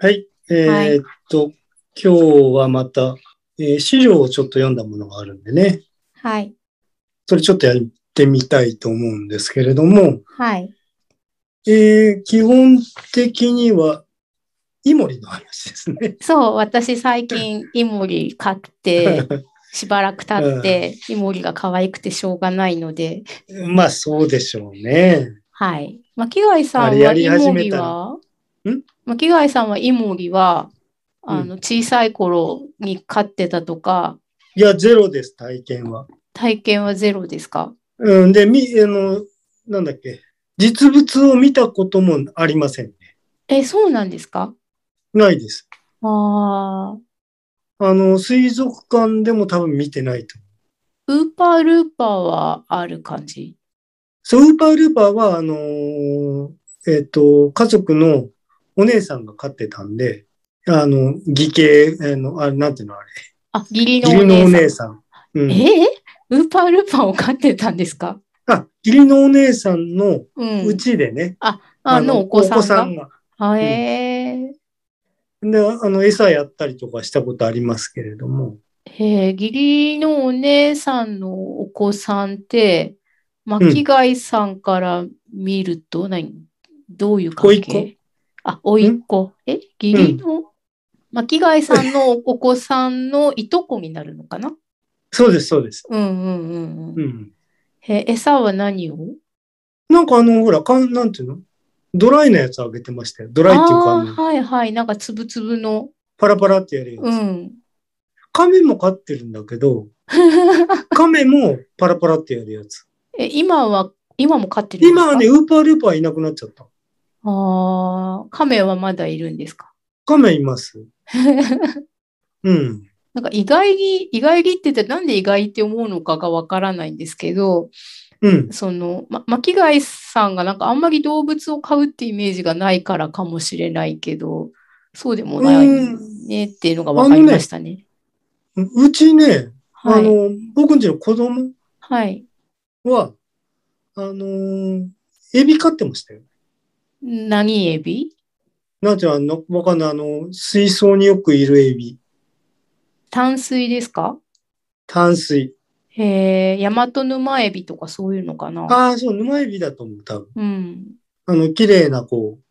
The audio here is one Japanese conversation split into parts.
はい。えはいーっと、今日はまた、えー資料をちょっと読んだものがあるんでね。はい。それちょっとやってみたいと思うんですけれども、はい。えー基本的には、イモリの話ですね。そう、私最近 イモリ買って、しばらく経って、イモリが可愛くてしょうがないので、まあ、そうでしょうね。はい。巻貝さんはイモリは？ん？巻貝さんはイモリは、うんあの、小さい頃に飼ってたとか、いや、ゼロです、体験は。体験はゼロですか？うん、で、み、あの、なんだっけ、実物を見たこともありませんね。え、そうなんですか？ないです。ああ、あの、水族館でも多分見てないと。ウーパールーパーはある感じ？そう、ウーパールーパーは、あのーえっ、と、家族のお姉さんが飼ってたんで、あの、義兄、あの、あれ、なんていうのあれ、あ、義理の義理のおお姉姉さん。さん。うん。えー？ウーパールーパーを飼ってたんですか？あ、義理のお姉さんのうん。うちでね、あのお子さんが？が。あえで、あの、餌やったりとかしたことありますけれども、ー、へー義理のお姉さんのお子さんって、巻貝さんから見ると何、どういう関係？あ、おいっ子。え？義理の、巻貝さんのお子さんのいとこになるのかな？そうです、そうです。うんうんうんうん。うん。へ餌は何を？なんかあの、ほら、かん、なんていうの？ドライなやつあげてましたよ。ドライっていうか、はいはい。なんかつぶつぶの。パラパラってやるやつ。うん。亀も飼ってるんだけど、亀もパラパラってやるやつ。え、今は、今も飼ってる今はね、ウーパールーパーいなくなっちゃった。ああ、亀はまだいるんですか？亀います。うん。なんか意外に、意外にって言ってなんで意外って思うのかがわからないんですけど、うん。その、ま、巻貝さんがなんかあんまり動物を飼うってイメージがないからかもしれないけど、そうでもないねっていうのがわかりましたね。うちね、はい。あの、僕んちの子供はい。は、あのーエビ飼ってましたよ。何エビ？なんていうの、わかんない。あの、水槽によくいるエビ。淡水ですか？淡水。へえ、ヤマトヌマエビとかそういうのかな？ああ、そう、沼エビだと思う、多分。うん。あの、綺麗な、こう、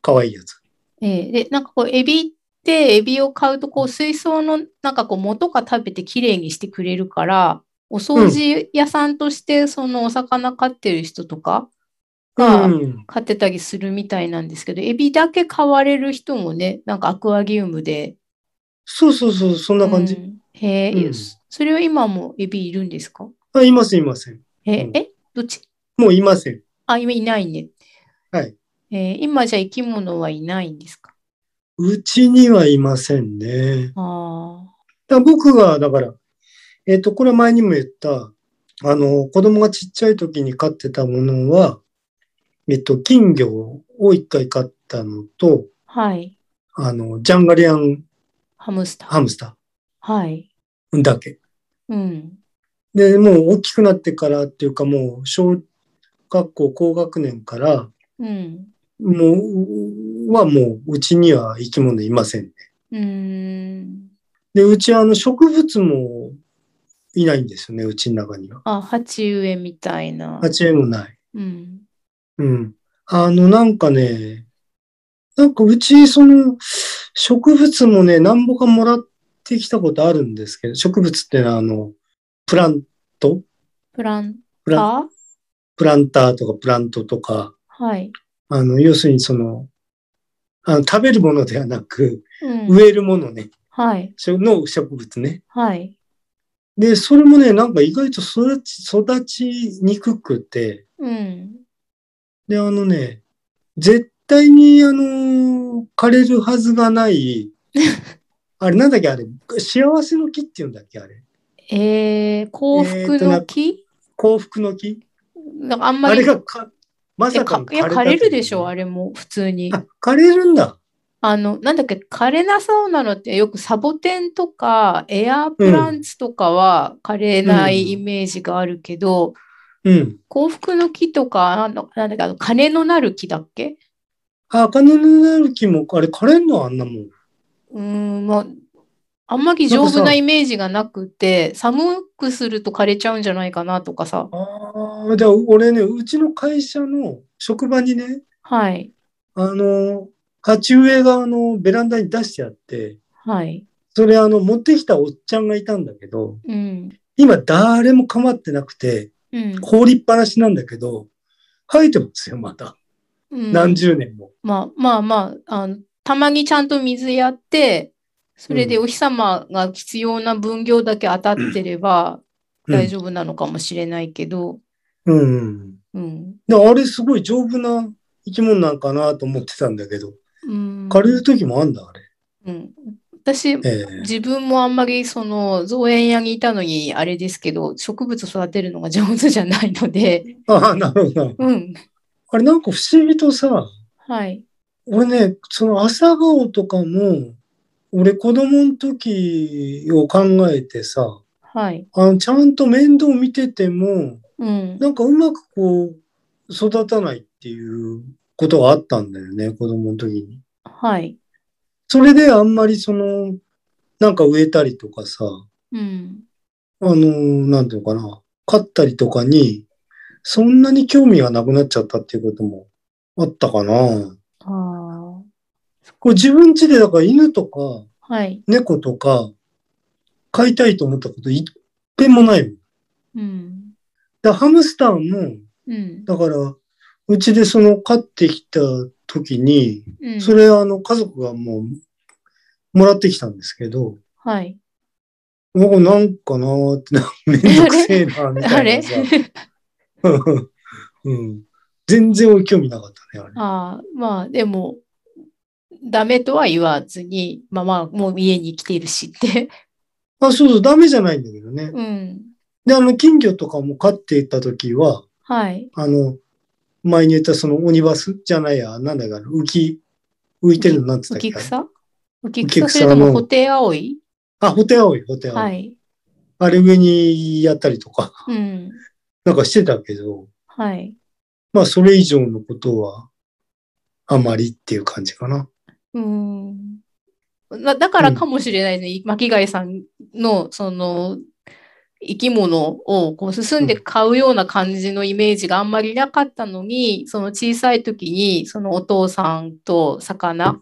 可愛いやつ。ええで、なんかこう、エビって、エビを買うと、こう、水槽の、なんかこう、元が食べてきれいにしてくれるから、お掃除屋さんとして、そのお魚飼ってる人とかがうん。飼ってたりするみたいなんですけど、エビだけ飼われる人もね、なんかアクアリウムで。そうそうそう、そんな感じ。うんへえ、うんそれは今もエビいるんですか？あ、いません、いません。え、うんえ、どっち？もういません。あ、今いないね。はい。えー今じゃ生き物はいないんですか？うちにはいませんね。あだ僕が、だから、えっ、と、これ前にも言った、あの、子供がちっちゃい時に飼ってたものは、えっと、金魚を一回飼ったのと、あ、はい。あの、ジャンガリアンハムスター。ハムスタはい。ーだけ。うん。で、もう大きくなってからっていうかもう、小学校高学年から、うん。もう、はもう、うちには生き物いませんね。うーん。で、うちあの、植物もいないんですよね、うちの中には。あ、鉢植えみたいな。鉢植えもない。うん。うん。あの、なんかね、なんかうち、その、植物もね、何ぼかもらってきたことあるんですけど、植物ってのはあの、プラント？プランプラタープランターとかプラントとか、はい。あの、要するにその、あの食べるものではなく、うん。植えるものね、はい。の植物ね。はい。で、それもね、なんか意外と育ち、育ちにくくて、うん。で、あのね、絶対に、あの、枯れるはずがない、あれ、なんだっけ、あれ、幸せの木っていうんだっけ、あれ。えー、幸福の木、幸福の木？あなんかあんまり、れがか、まえさかのかいや、枯れるでしょ、あれ。れも、普通に。あ、枯れるんだ。あの、なんだっけ、枯れなそうなのって、よくサボテンとか、エアープランツとかは枯れないイメージがあるけど、うん。幸福の木とか、なんだなんだっけ、あの、金のなる木だっけ？あ、金のなる木も、あれ枯れんのあんなもん。うーん、まあ、あんまり丈夫なイメージがなくて、寒くすると枯れちゃうんじゃないかなとかさ。ああ、で、俺ね、うちの会社の職場にね、はい。あの、鉢植えがあの、ベランダに出してあって、はい。それあの、持ってきたおっちゃんがいたんだけど、うん。今誰も構ってなくて、うん。凍りっぱなしなんだけど、生えてますよ、まだ。うん何十年も。まあまあまあ、あの、たまにちゃんと水やって、それでお日様が必要な分量だけ当たってればうん大丈夫なのかもしれないけど、うん。うん。であれすごい丈夫な生き物なんかなと思ってたんだけど、うん。枯れる時もあんだ、あれ。うん。私、ええ自分もあんまりその造園屋にいたのにあれですけど、植物育てるのが上手じゃないので、ああ、なるほど。うん。あれなんか不思議とさ、はい。俺ね、その朝顔とかも、俺子供の時を考えてさ、はい。あの、ちゃんと面倒見てても、うん。なんかうまくこう、育たないっていうことがあったんだよね、子供の時に。はい。それであんまりその、なんか植えたりとかさ、うん。あの、なんていうのかな、飼ったりとかに、そんなに興味がなくなっちゃったっていうこともあったかな。あこれ自分家でだから犬とかあ。はい。猫とか飼いたいと思ったこと一遍もないもん。うん。だハムスターも、うん。だから、うちでその飼ってきた時に、うん。それあの家族がもうもらってきたんですけど、はい。もうなんかなーってな、めんどくせえな、みたあれいなさ。うん。全然俺興味なかったね、あれ。ああ、まあ、でも、ダメとは言わずに、まあまあ、もう家に来ているしって。あ、そうそう、ダメじゃないんだけどね。うん。で、あの、金魚とかも飼っていた時は、はい。あの、前に言ったそのオニバスじゃないや、なんだかな、浮き、浮いてるのなんつったっけ？浮き草？浮き草それともホテイアオイ？あ、ホテアオイ、ホテアオイ。はい。あれ上にやったりとか、うん。なんかしてたけど、はい。まあ、それ以上のことは、あまりっていう感じかな。うん。だだからかもしれないですね。巻貝さんの、その、生き物をこう進んで買うような感じのイメージがあんまりなかったのに、その小さい時に、そのお父さんと魚。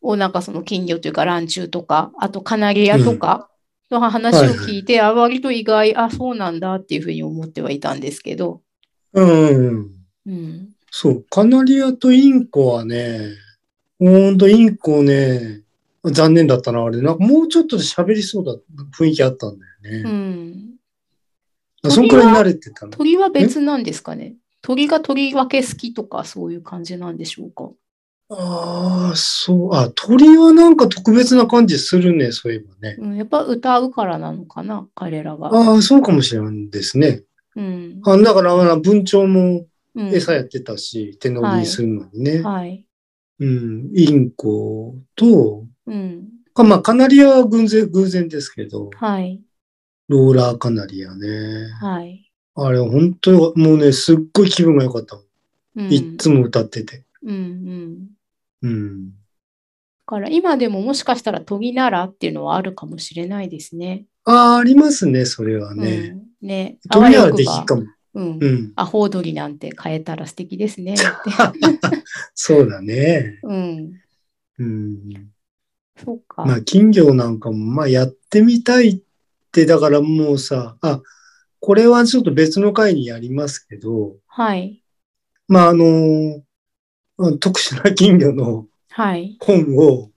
をなんかその金魚というかランチュウとか、あとカナリアとかの話を聞いて、あ、割と意外、あ、そうなんだっていうふうに思ってはいたんですけど。うんうん。うん。そう、カナリアとインコはね、ほんとインコね、残念だったな、あれ。なんかもうちょっとで喋りそうだ雰囲気あったんだようね。ん。そんくらい慣れてたの。鳥は別なんですかね鳥が鳥分け好きとかそういう感じなんでしょうかああ、そう。あ、鳥はなんか特別な感じするね、そういえばね。うん、やっぱ歌うからなのかな彼らが。ああ、そうかもしれないですね。うん。あだから、文鳥もうん餌やってたし、手乗りにするのにね。はい。うん、インコと、うん。かまあ、カナリアは偶然偶然ですけど、はい。ローラーカナリアね。はい。あれ、本当よもうね、すっごい気分が良かった。うん。いっつも歌ってて。うんうん。うん。だから今でももしかしたら鳥ならっていうのはあるかもしれないですね。ああ、ありますね、それはね。うん。ね。鳥ならできっかも。うんう。ん。アホ鳥なんて変えたら素敵ですねって。そうだね。うん。うん。そうか。まあ、金魚なんかも、まあ、やってみたいって、だからもうさ、あ、これはちょっと別の回にやりますけど、はい。まあ、あの、特殊な金魚のはい。本を、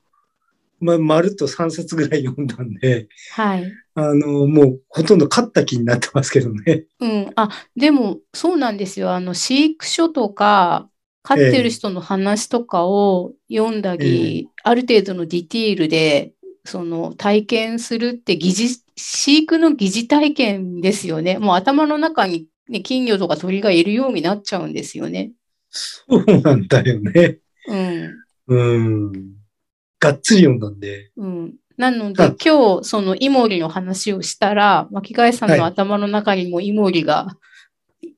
まあ、まるっと3冊ぐらい読んだんで、はい。あの、もうほとんど勝った気になってますけどね。うん。あ、でも、そうなんですよ。あの、飼育書とか、飼ってる人の話とかを読んだり、ある程度のディティールで、その、体験するって疑似、飼育の疑似体験ですよね。もう頭の中に、ね、金魚とか鳥がいるようになっちゃうんですよね。そうなんだよね。うん。うん。がっつり読んだんで。うん。なので、あ今日、そのイモリの話をしたら、巻貝さんのはい頭の中にもイモリが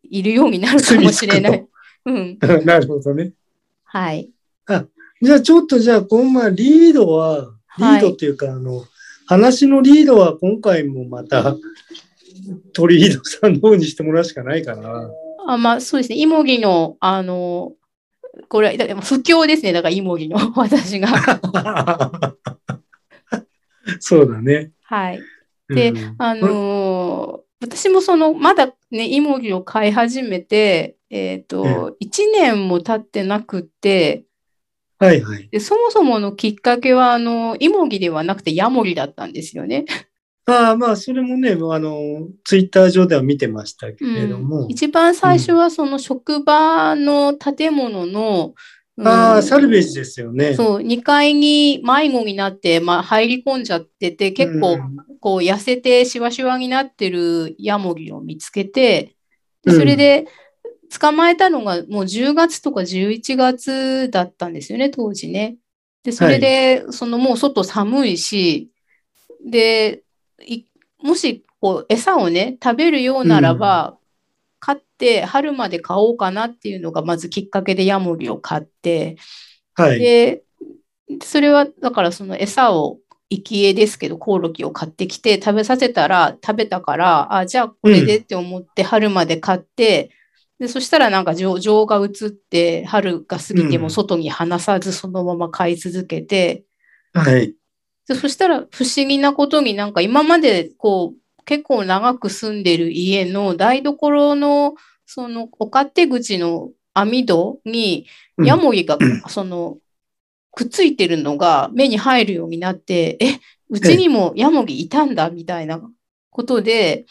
いるようになるかもしれない。うん。なるほどね。はい。じゃあちょっとじゃあ、こんまリードは、リはいードっていうか、あの、話のリードは今回もまた、鳥居戸さんの方にしてもらうしかないかな。あ、まあ、そうですね。イモギの、あの、これ、だから不況ですね。だから、イモギの、私が。そうだね。はい。でうんあのー私もその、まだね、イモギを飼い始めて、えっと、1年も経ってなくって、はいはい。で、そもそものきっかけは、あの、イモギではなくてヤモリだったんですよね。ああ、まあ、それもね、あの、ツイッター上では見てましたけれども。一番最初はその職場の建物の、ああ、うんサルベージですよね。そう、2階に迷子になって、まあ、入り込んじゃってて、結構、うんこう、痩せてしわしわになってるヤモリを見つけて、でうん。それで、捕まえたのがもう10月とか11月だったんですよね、当時ね。で、それで、そのもう外寒いし、で、いもし、こう、餌をね、食べるようならば、買って、春まで買おうかなっていうのが、まずきっかけでヤモリを買って、はい。で、それは、だからその餌を、生き餌ですけど、コオロギを買ってきて食べさせたら、食べたから、あ、じゃあこれでって思って春まで買って、で、そしたらなんか情情が移って、春が過ぎても外に離さずそのまま飼い続けて、はい。でそしたら不思議なことになんか今までこう結構長く住んでる家の台所のそのお勝手口の網戸にうん。ヤモリがそのくっついてるのが目に入るようになって、え、うちにもヤモリいたんだみたいなことで、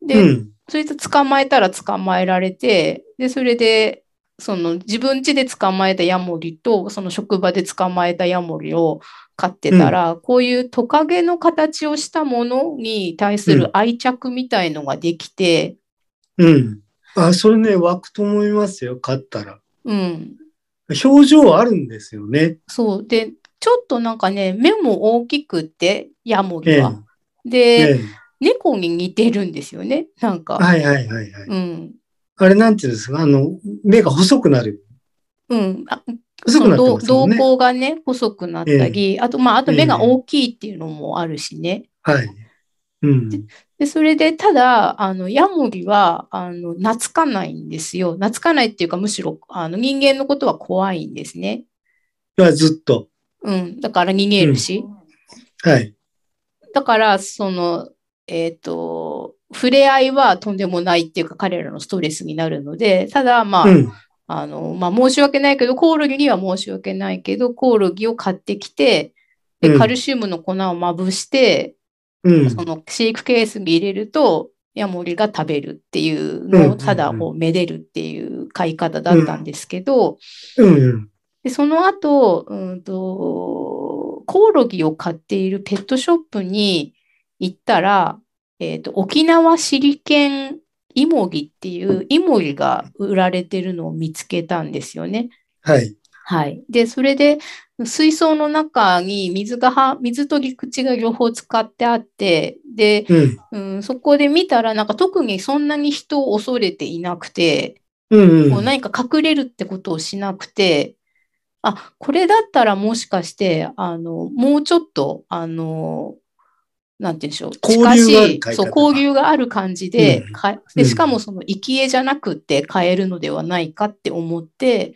で、うん。それで捕まえたら捕まえられて、で、それで、その自分家で捕まえたヤモリと、その職場で捕まえたヤモリを飼ってたら、こういうトカゲの形をしたものに対する愛着みたいのができて、うん。あ、それね、湧くと思いますよ、買ったら。うん、表情あるんですよね。そう。で、ちょっとなんかね、目も大きくって、ヤモええリは。で、ええ猫に似てるんですよね、なんか。はいはいはいはい。うん。あれなんていうんですか？あの、目が細くなる。うん。くなってますね。瞳孔がね、細くなったり、あと、まあ、あと目が大きいっていうのもあるしね。はい。うん。で、それで、ただ、あの、ヤモリは、あの、懐かないんですよ。懐かないっていうか、むしろ、あの、人間のことは怖いんですね。いやずっと。うん。だから逃げるし。はい。だから、その、えっと、触れ合いはとんでもないっていうか、彼らのストレスになるので、ただ、まあ、うん。あの、まあ、申し訳ないけど、コオロギには申し訳ないけど、コオロギを買ってきて、で、うんカルシウムの粉をまぶして、うん。その飼育ケースに入れると、ヤモリが食べるっていううんのを、ただこう、めでるっていう飼い方だったんですけど。で、その後、うんと、コオロギを飼っているペットショップに行ったら、えっと、沖縄シリケンイモギっていうイモリが売られてるのを見つけたんですよね。はい。はい。で、それで、水槽の中に水がは、水と陸地が両方使ってあって、で、うん。うん、そこで見たら、なんか特にそんなに人を恐れていなくて、うんうん。こう何か隠れるってことをしなくて、あ、これだったらもしかして、あの、もうちょっと、あの、なんて言うんでしょう、近しい、そう、交流がある感じで、うん。かで、うん。しかもその、生き餌じゃなくて飼えるのではないかって思って、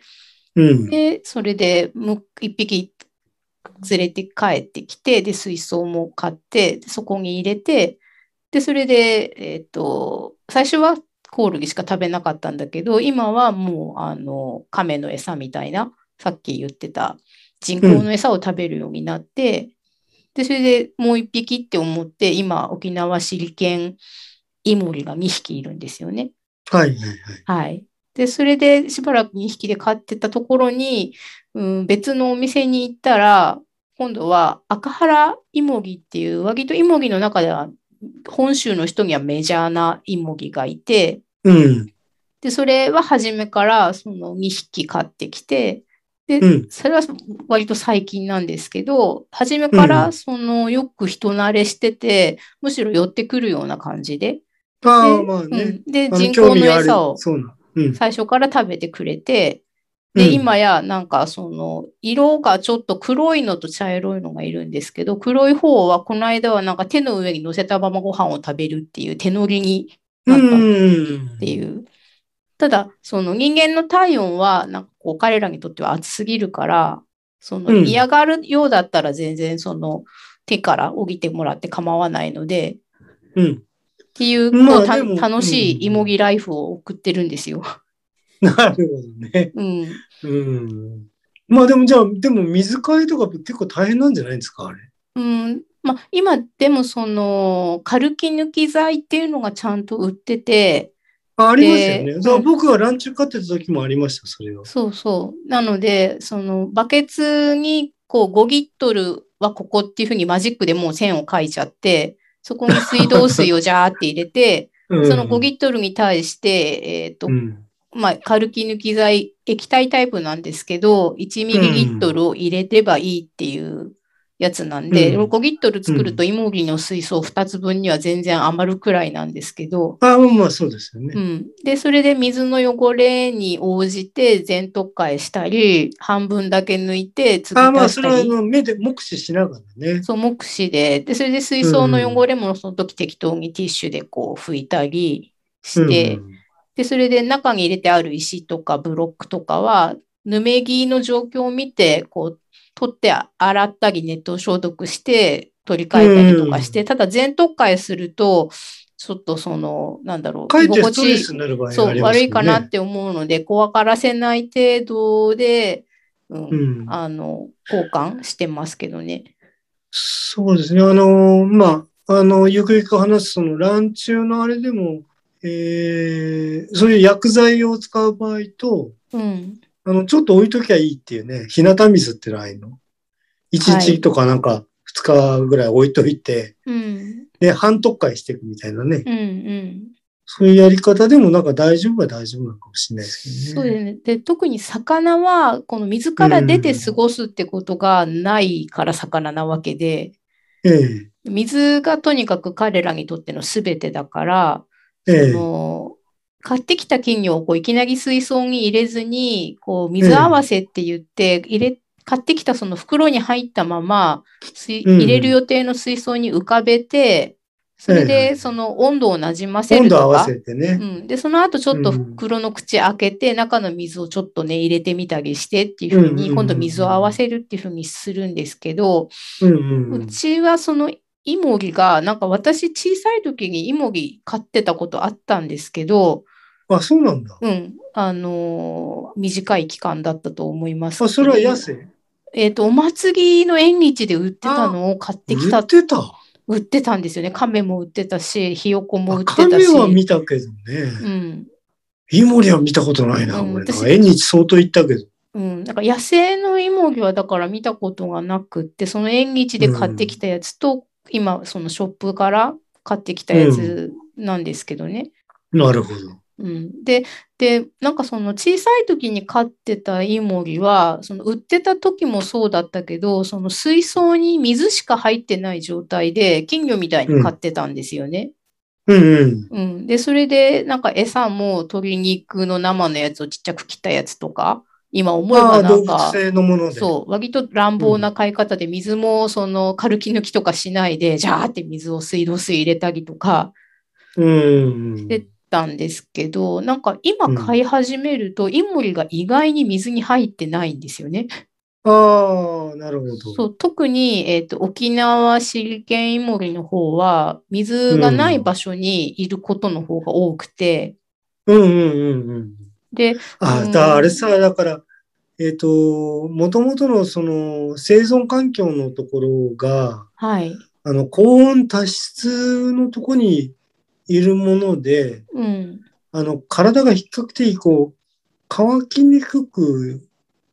うん。で、それで、む一匹連れて帰ってきて、で、水槽も買って、でそこに入れて、で、それで、えっと、最初はコオロギしか食べなかったんだけど、今はもう、あの、亀の餌みたいな、さっき言ってた人工の餌を食べるようになって、で、それでもう一匹って思って、今、沖縄シリケンイモリが2匹いるんですよね。はいはいはい。はい。で、それでしばらく2匹で飼ってたところに、うん、別のお店に行ったら、今度は赤原イモギっていう、割とイモギの中では本州の人にはメジャーなイモギがいて、うん。で、それは初めからその2匹飼ってきて、で、うんそれは割と最近なんですけど、初めからそのよく人慣れしてて、むしろ寄ってくるような感じで、あまあね。うん、で、人工の餌を。最初から食べてくれて、で、うん今やなんかその色がちょっと黒いのと茶色いのがいるんですけど、黒い方はこの間はなんか手の上に乗せたままご飯を食べるっていう手乗りになったうん。っていう。ただ、その人間の体温は、なんかこう彼らにとっては暑すぎるから、そのうん嫌がるようだったら全然その手から降りてもらって構わないので、うん。っていう、こうたまあ楽しうんい芋ぎライフを送ってるんですよ。なるほどね。うん。うん。まあでもじゃあ、でも水替えとか結構大変なんじゃないですか、あれ？うん。まあ、今でもその、カルキ抜き剤っていうのがちゃんと売ってて、あありますよね。僕がランチュウ飼ってた時もありました、それは。そうそう。なので、そのバケツにこう5リットルはここっていうふうにマジックでもう線を書いちゃって、そこに水道水をジャーって入れて、うんその5リットルに対して、えっとう、ん。まあ、カルキ抜き剤、液体タイプなんですけど、1ミリリットルを入れればいいっていうやつなんで、うん5リットル作るとイモギの水素2つ分には全然余るくらいなんですけど、ああ、まあそうですよね。うん。で、それで水の汚れに応じて全特化したり、半分だけ抜いて継ぎああ、まあそれはあの目で目視しながらね。そう、目視で、で、それで水槽の汚れもその時適当にティッシュでこう拭いたりして、うんで、それで中に入れてある石とかブロックとかは、ぬめぎの状況を見て、こう、取って洗ったり熱湯消毒して取り替えたりとかして、ただ全特化すると、ちょっとその、なんだろう、居ストレスになる場合そう。悪いかなって思うので、怖がらせない程度で、うん、うん。あの、交換してますけどね。そうですね。あの、まあ、あの、ゆくゆく話すその卵中のあれでも、えー、そういう薬剤を使う場合と、うん。あの、ちょっと置いときゃいいっていうね、日向水ってのあるの？1日とかなんか2日ぐらい置いといて、うん。で、半特化していくみたいなね。うん。うん。そういうやり方でもなんか大丈夫は大丈夫なのかもしれないですけどね。そうですね。で、特に魚は、この水から出て過ごすってことがないから魚なわけで、ええ水がとにかく彼らにとっての全てだから、ええその買ってきた金魚をこういきなり水槽に入れずに、こう水合わせって言って、入れ、買ってきたその袋に入ったまま、入れる予定の水槽に浮かべて、それでその温度をなじませ温度合わるとか、せてね。うん、で、その後ちょっとうん。袋の口開けて、中の水をちょっとね、入れてみたりしてっていうふうに、今度水を合わせるっていうふうにするんですけど、うちはそのイモギが、なんか私小さい時にイモギ飼ってたことあったんですけど、あ、そうなんだ。うん、あのー短い期間だったと思います。あ、それは野生えっと、お祭りの縁日で売ってたのを買ってきた売っ、てた？売ってたんですよね。亀も売ってたし、ひよこも売あってたし。亀は見たけどね。うん。イモリは見たことないな。うん私縁日相当行ったけど。うん、なんか野生のイモギはだから見たことがなくって、その縁日で買ってきたやつと、今そのショップから買ってきたやつなんですけどね。なるほど。うん、で、で、なんかその小さい時に飼ってたイモリは、その売ってた時もそうだったけど、その水槽に水しか入ってない状態で金魚みたいに飼ってたんですよね。うんうん。うん。で、それでなんか餌も鶏肉の生のやつをちっちゃく切ったやつとか、今思えばなんか。そう、割と乱暴な飼い方で水もその軽き抜きとかしないで、ジャーって水を水道水入れたりとかう。うん。してたんですけど、なんか今飼い始めると、イモリが意外に水に入ってないんですよね。ああ、なるほど。そう、特に、えっと、沖縄シリケンイモリの方は、水がない場所にいることの方が多くて、うんうんうんうん。で、あ、うんだ、あれさ、だから、えっ、と、もともとのその生存環境のところが、はい。あの、高温多湿のところにいるもので、うん。あの、体が比較的こう、乾きにくく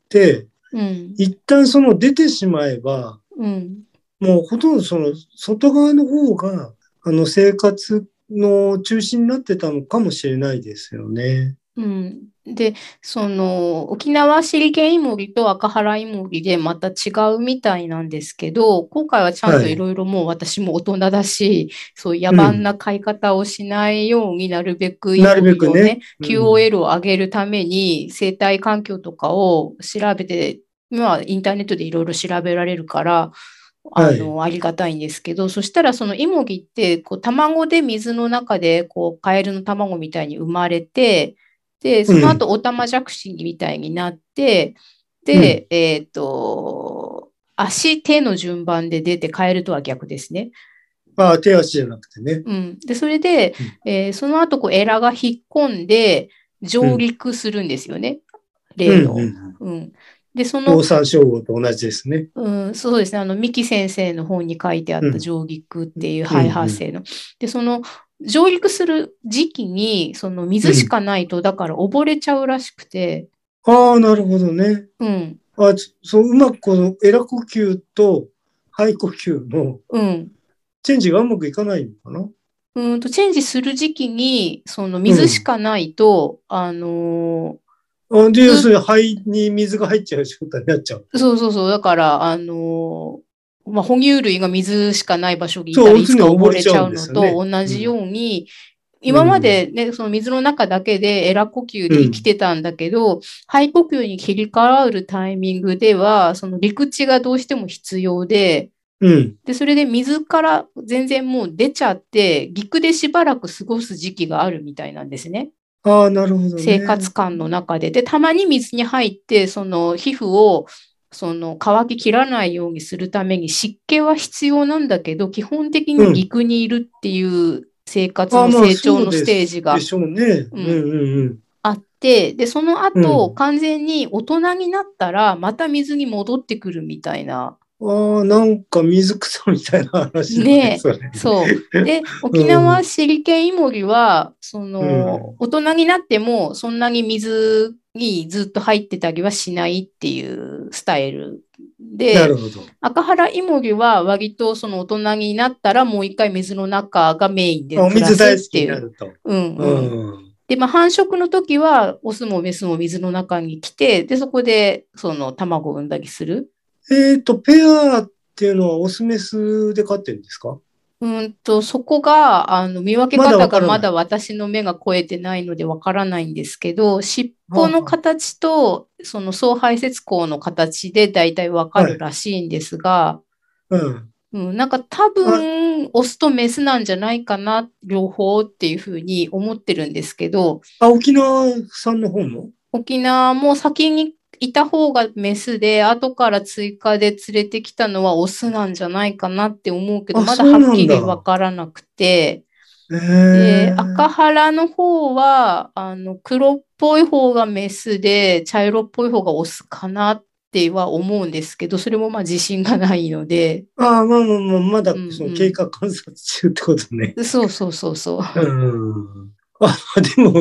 て、うん。一旦その出てしまえば、うん。もうほとんどその外側の方が、あの生活の中心になってたのかもしれないですよね。うん。で、その、沖縄シリケンイモリと赤原イモリでまた違うみたいなんですけど、今回はちゃんとはい。いろいろもう私も大人だし、そういう野蛮な飼い方をしないようになるべくイモなるべくね。リをね、うん。QOL を上げるために生態環境とかを調べて、まあインターネットでいろいろ調べられるから、あの、ありがたいんですけど、そしたらそのイモリって、こう、卵で水の中で、こう、カエルの卵みたいに生まれて、で、その後、オタマジャクシみたいになって、で、えっと、足、手の順番で出て、カエルとは逆ですね。ああ、手足じゃなくてね。うん。で、それで、えーその後、こう、エラが引っ込んで、上陸するんですよね。例の。うんうんうん。で、そのオオ、サンショウウオと同じですね。うん、そうですね。あの、三木先生の本に書いてあっうんた上陸っていううん肺発生の。で、その、上陸する時期に、その水しかないと、だから溺れちゃうらしくて、ああ、なるほどね。うん、あつそう、うまくこのエラ呼吸と肺呼吸のうん。チェンジがうまくいかないのかな？うんと、チェンジする時期に、その水しかないと、あのあで、要するに肺に水が入っちゃう状態になっちゃう。ーそうそうそう、だから、あのーまあ、哺乳類が水しかない場所にいたそうらいつか溺れちゃうのと同じように、今までね、その水の中だけでエラ呼吸で生きてたんだけど、肺呼吸に切り替わるタイミングでは、その陸地がどうしても必要で、うん。で、それで水から全然もう出ちゃって、陸でしばらく過ごす時期があるみたいなんですね。ああ、なるほどね。生活感の中で。で、たまに水に入って、その皮膚を、その乾ききらないようにするために湿気は必要なんだけど、基本的に陸にいるっていう生活の成長のステージが。あって、で、その後、うん完全に大人になったら、また水に戻ってくるみたいな。ああ、なんか水草みたいな話だねえそう。で、沖縄シリケンイモリは、その、大人になっても、そんなに水にずっと入ってたりはしないっていうスタイルなで、るほど。赤原イモリは割とその大人になったらもう一回水の中がメインであお暮ら水大好きすっていう。になると。うんううん。ん。で、まあ、繁殖の時は、オスもメスも水の中に来て、で、そこで、その、卵を産んだりする。えっと、ペアっていうのはオスメスで飼ってるんですか？うんと、そこが、あの、見分け方がまだ私の目が超えてないのでわからないんですけど、尻尾の形と、その、総排泄口の形で大体わかるらしいんですが、うん。うん、なんか多分、オスとメスなんじゃないかな、両方っていうふうに思ってるんですけど、あ、沖縄産の方も沖縄も先にいた方がメスで、後から追加で連れてきたのはオスなんじゃないかなって思うけど、あまだはっきりわからなくて、えで、え赤原の方は、あの、黒っぽい方がメスで、茶色っぽい方がオスかなっては思うんですけど、それもまあ自信がないので、ああ、まあまあまあ、まだうんうんその経過観察中ってことね。そうそうそうそう。うん。あ、でも、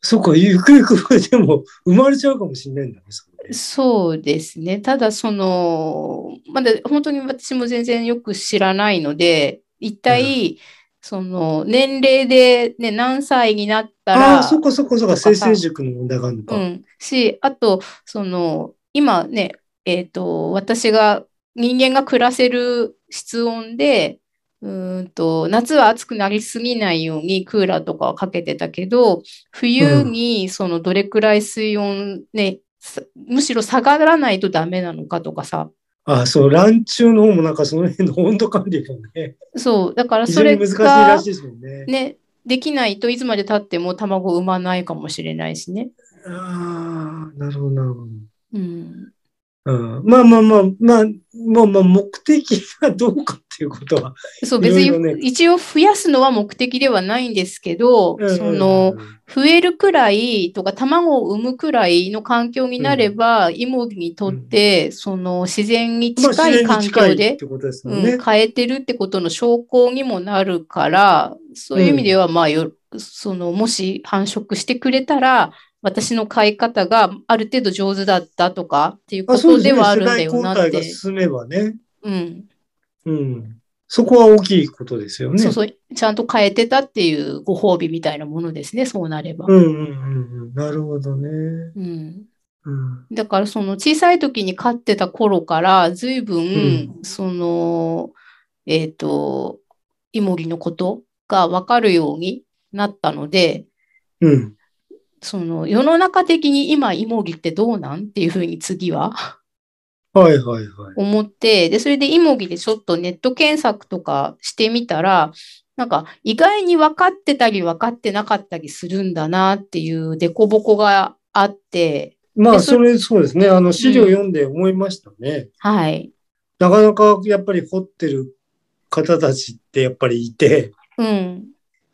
そっか、ゆくゆくはでも生まれちゃうかもしれないんだね、そそうですね。ただ、その、まだ本当に私も全然よく知らないので、一体、その、年齢でね、何歳になったあらあ、、そっかそっかそっか、とかさ生成塾の問題があるのか。うん。し、あと、その、今ね、えっと、私が、人間が暮らせる室温で、うーんと、夏は暑くなりすぎないようにクーラーとかはかけてたけど、冬にそのどれくらい水温ね、さむしろ下がらないとダメなのかとかさ。ああ、そう、卵中の方もなんかその辺の温度管理がね、そう、だから非それ常に難しいらがしいですもんね。ね、できないといつまで経っても卵を産まないかもしれないしね。ああ、なるほど、なるほど。うん。うん、まあまあまあ、まあ、まあまあ、目的がどうかっていうことは。そう、別に一応増やすのは目的ではないんですけど、うんその、増えるくらいとか卵を産むくらいの環境になれば、イモリにとって、その自然にまあ、近い環境で。変えてるってことの証拠にもなるから、そういう意味では、まあよ、その、もし繁殖してくれたら、私の飼い方がある程度上手だったとかっていうこ。とではあるんだよなっ交代がて。進めばね。うん。うん。そこは大きいことですよね。そうそう、ちゃんと変えてたっていうご褒美みたいなものですね、そうなれば。うんうんうんうん。なるほどね。うんうん。だからその小さい時に飼ってた頃から随分、その、えっ、と、イモリのことがわかるようになったので、うん。その世の中的に今イモリってどうなんっていうふうに次ははいはいはい。思って、で、それでイモリでちょっとネット検索とかしてみたら、なんか意外に分かってたり分かってなかったりするんだなっていう凸凹があって、まあ、でそそれ、そうですね。あの、資料読んで思いましたね。はい。なかなかやっぱり掘ってる方たちってやっぱりいて、うん。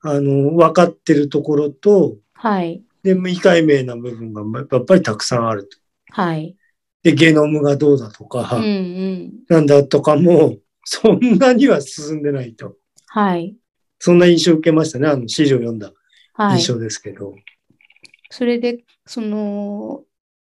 あの、分かってるところと、はい。で、未解明な部分がやっぱりたくさんあると。はい。で、ゲノムがどうだとか、うんうん。なんだとかも、そんなには進んでないと。はい。そんな印象を受けましたね。あの、資料読んだはい印。象ですけど。それで、その、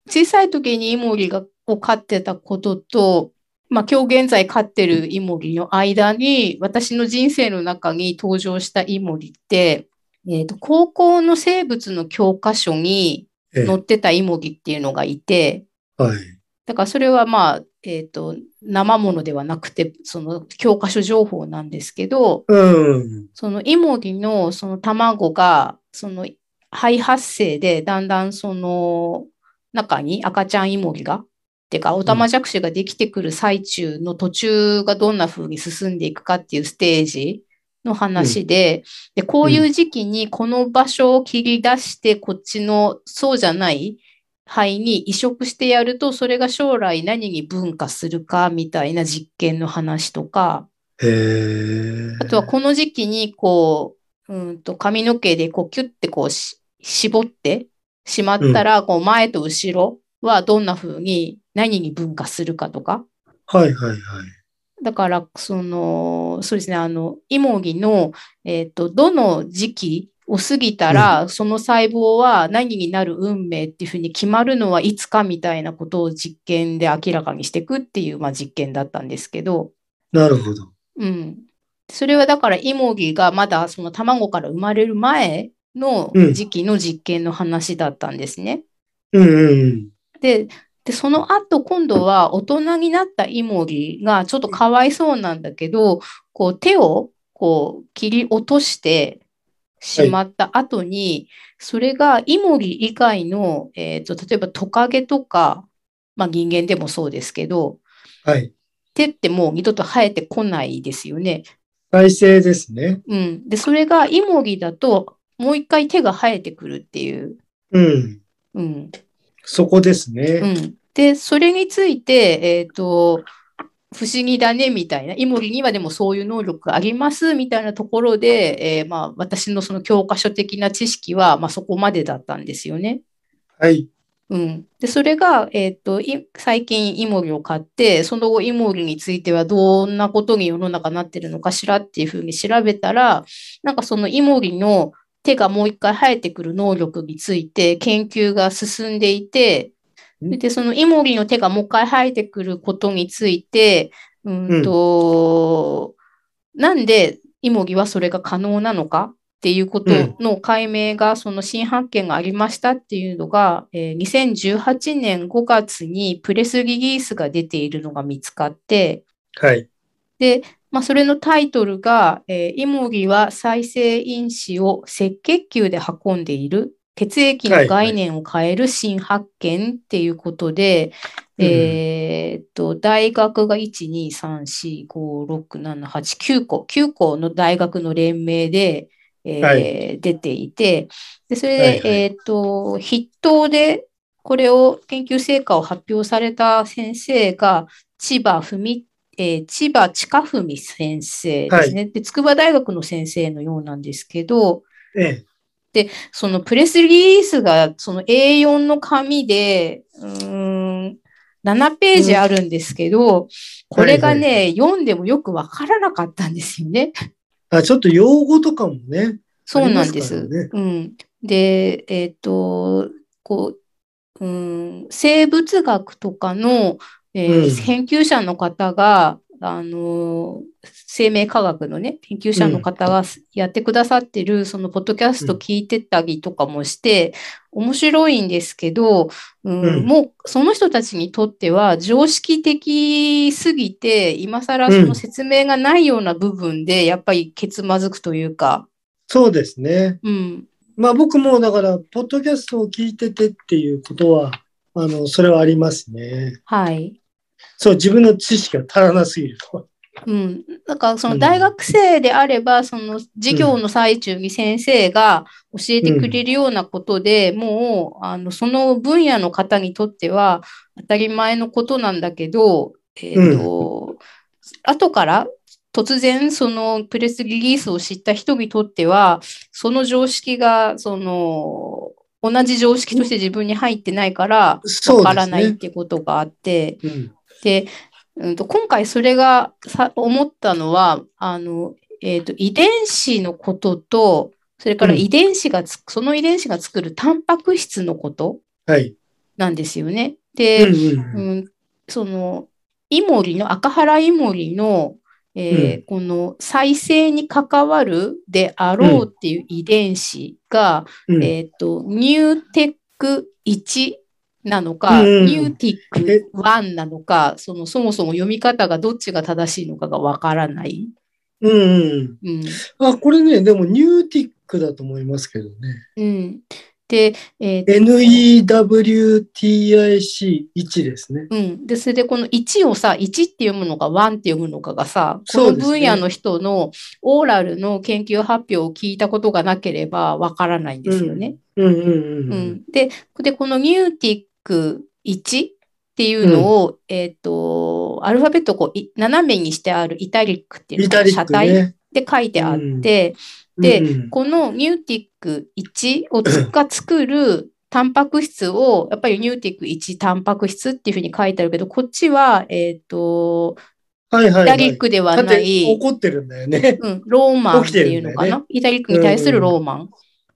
小さい時にイモリがを飼ってたことと、まあ今日現在飼ってるイモリの間に、私の人生の中に登場したイモリって、えっと、高校の生物の教科書にええ載ってたイモリっていうのがいて、はい。だからそれはまあ、えっと、生ものではなくて、その教科書情報なんですけど、うん。そのイモリのその卵が、その肺発生でだんだんその中に赤ちゃんイモリが、てか、オタマジャクシができてくる最中の途中がどんな風に進んでいくかっていうステージの話で、で、こういう時期にこの場所を切り出して、こっちのそうじゃない肺に移植してやると、それが将来何に分化するかみたいな実験の話とか。あとはこの時期にこう、うんと髪の毛でこうキュッてこうし絞ってしまったら、こう前と後ろはどんな風に何に分化するかとか。はいはいはい。だから、その、そうですね、あの、イモギの、えっと、どの時期を過ぎたら、その細胞は何になる運命っていうふうに決まるのはいつかみたいなことを実験で明らかにしていくっていう、まあ、実験だったんですけど、なるほど。うん。それはだから、イモギがまだその卵から生まれる前のうん時期の実験の話だったんですね。うんうんうん。で、で、その後、今度は大人になったイモリがちょっとかわいそうなんだけど、こう手をこう切り落としてしまった後に、それがイモリ以外の、えっと、例えばトカゲとか、まあ人間でもそうですけど、はい。手ってもう二度と生えてこないですよね。再生ですね。うん。で、それがイモリだと、もう一回手が生えてくるっていう。うん。うん。そこですうね。ん。で、それについて、えっと、不思議だねみたいな、イモリにはでもそういう能力がありますみたいなところで、えーまあ、私のその教科書的な知識は、まあ、そこまでだったんですよね。はい。うん。で、それが、えっと、い最近イモリを買って、その後イモリについてはどんなことに世の中なってるのかしらっていうふうに調べたら、なんかそのイモリの手がもう一回生えてくる能力について研究が進んでいて、ん。で、そのイモリの手がもう一回生えてくることについて、うんと、なんでイモリはそれが可能なのかっていうことの解明が、その新発見がありましたっていうのが、えー2018年5月にプレスリリースが出ているのが見つかって、はい。で、まあ、それのタイトルが、えーイモリは再生因子を赤血球で運んでいる。血液の概念を変える新発見っていうことで、うんえーっと、大学が1、2、3、4、5、6、7、8、9個、9個の大学の連名で、えーは出ていて、で、それで、はいはい。えーっと、筆頭でこれを研究成果を発表された先生が、千葉文えー千葉近文先生ですね。で、筑波大学の先生のようなんですけど、えそのプレスリリースがその A4 の紙で、うーん、7ページあるんですけど、これがね、はい読んでもよくわからなかったんですよね。え。あ、ちょっと用語とかもね。そうなんですねうん。で、えっと、こう、うん、生物学とかの、えーうん研究者の方が、あの、生命科学のね、研究者の方がやってくださってる、そのポッドキャスト聞いてたりとかもして、面白いんですけど、うんうんもうその人たちにとっては常識的すぎて、今更その説明がないような部分で、やっぱりけつまずくというか、そうですね。うん、まあ僕もだから、ポッドキャストを聞いててっていうことは、あの、それはありますね。はい。そう、自分の知識が足らなすぎると。うん。だから、その大学生であれば、その授業の最中に先生が教えてくれるようなことで、もう、あの、その分野の方にとっては当たり前のことなんだけど、えっと、後から突然そのプレスリリースを知った人にとっては、その常識が、その、同じ常識として自分に入ってないから、わからないっ。てことがあって、うん。で、うん、と今回それがさ思ったのは、あの、えっと、遺伝子のことと、それからうん遺伝子がつ、その遺伝子が作るタンパク質のことはい。なんですよね。うんで、うんううん。ん、その、イモリの、アカハライモリの、えーこの再生に関わるであろうっていう遺伝子が、うんえっと、ニューテック1なのか、うんうん Newtic1なのか、そのそもそも読み方がどっちが正しいのかがわからない。うんうん。うん。あ、これね、でもニューティックだと思いますけどね。うん。で、えー NEWTIC1 ですね。うん。で、それでこの1をさ、1って読むのか1って読むのかがさ、この分野の人のオーラルの研究発表を聞いたことがなければわからないんですよね。うんうんううん。ん。で、で、このニューティック1っていうのを、えっと、アルファベットをこうい斜めにしてあるイタリックっていうのかなイタリック車体ね。で書いてあって、うんでうんこのニューティック1をつが作る タンパク質を、やっぱりニューティック1タンパク質っていうふうに書いてあるけど、こっちは、えっと、はいはい、イタはい。リックではない、怒ってるんだよね。うん、ローマンっていうのかな、イタリックに対するローマン。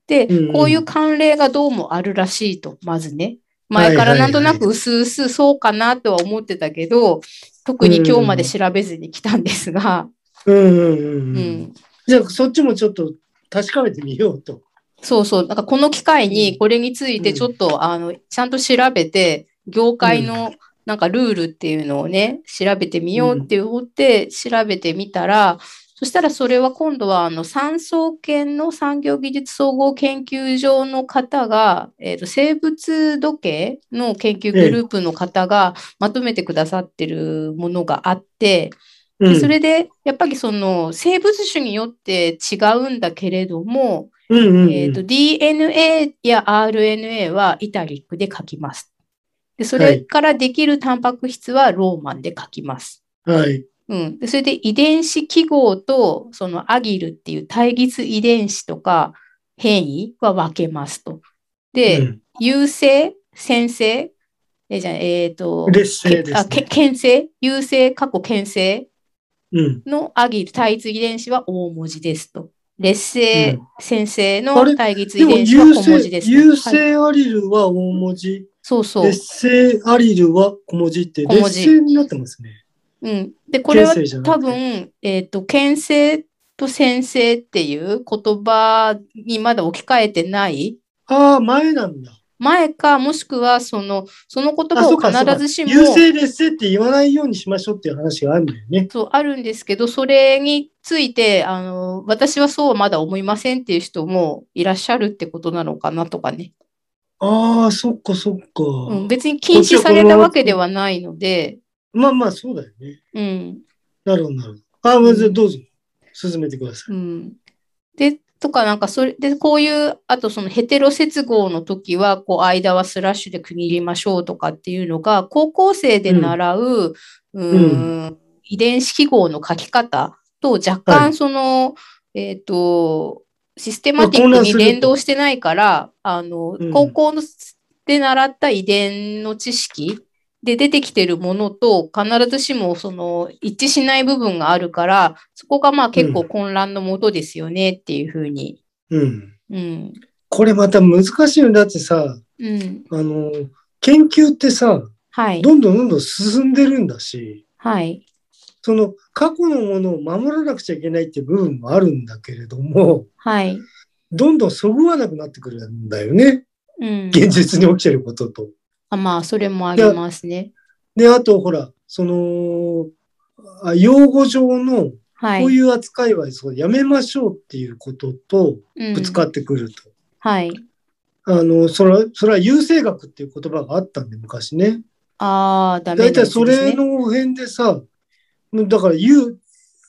で、うんうんこういう慣例がどうもあるらしいと、まずね。前からなんとなく薄々そうかなとは思ってたけど、特に今日まで調べずに来たんですが、うんうんうん。ううん、ん。じゃあ、そっちもちょっと確かめてみようと。そうそう。なんかこの機会うにんこれについてちょっと、あの、ちゃんと調べて、業界のなんかルールっていうのをね、調べてみようって思って調べてみたら、そしたらそれは今度はあの産総研の産業技術総合研究所の方が、えーと生物時計の研究グループの方がまとめてくださってるものがあって、うん、でそれでやっぱりその生物種によって違うんだけれども、うんうんうん、えーと DNA や RNA はイタリックで書きます。でそれからできるタンパク質はローマンで書きます。はい。うん、でそれで遺伝子記号とそのアギルっていう対立遺伝子とか変異は分けますと。で、うん優性、先性、えじゃあえっ、と、劣勢ですねあけ牽制、優性、過去牽制？うん。のアギル、対立遺伝子は大文字ですと。劣勢、うん先生あのれ対立遺伝子は優小文字勢、ですと。優はい勢アリルは大文字、そうそう。劣勢アリルは小文字って、小文字劣勢になってますね。うん。で、これは多分、えっ、と、牽制と先生っていう言葉にまだ置き換えてないああ、前なんだ。前か、もしくは、その、その言あ、葉を。必ずしも、優勢劣勢って言わないようにしましょうっていう話があるんだよね。そう、あるんですけど、それについて、あの、私はそうはまだ思いませんっていう人もいらっしゃるってことなのかなとかね。ああ、そっかそっか。うん、別に禁止されたわけではないので、まあまあ、そうだよね。うん。なるほど、なるほど。ああ、まずどうぞ。進めてください。うん。で、とかなんかそれで、こういう、あとそのヘテロ接合の時は、こう間はスラッシュで区切りましょうとかっていうのが、高校生で習う、うーん、遺伝子記号の書き方と若はい干その、えっと、システマティックに連動してないから、あのうん、高校ので習った遺伝の知識で出てきてるものと必ずしもその一致しない部分があるから、そこがまあ結構混乱のもとですよねっていうふうに。うん。うん。これまた難しいよ。だってさ、うん。あの、研究ってさ、はい。どんどんどんどん進んでるんだし、はい。その過去のものを守らなくちゃいけないっていう部分もあるんだけれども、はい。どんどんそぐわなくなってくるんだよね。うん。現実に起きてることと。あまあ、それもありますね。で、あと、ほら、その、あ用語上のはい。こういう扱いはそうやめましょうっていうこととうんぶつかってくると。はい。あの、それは、それは優生学っていう言葉があったんで、昔ね。ああ、ダメだいたいそれね。の辺でさ、だから言う、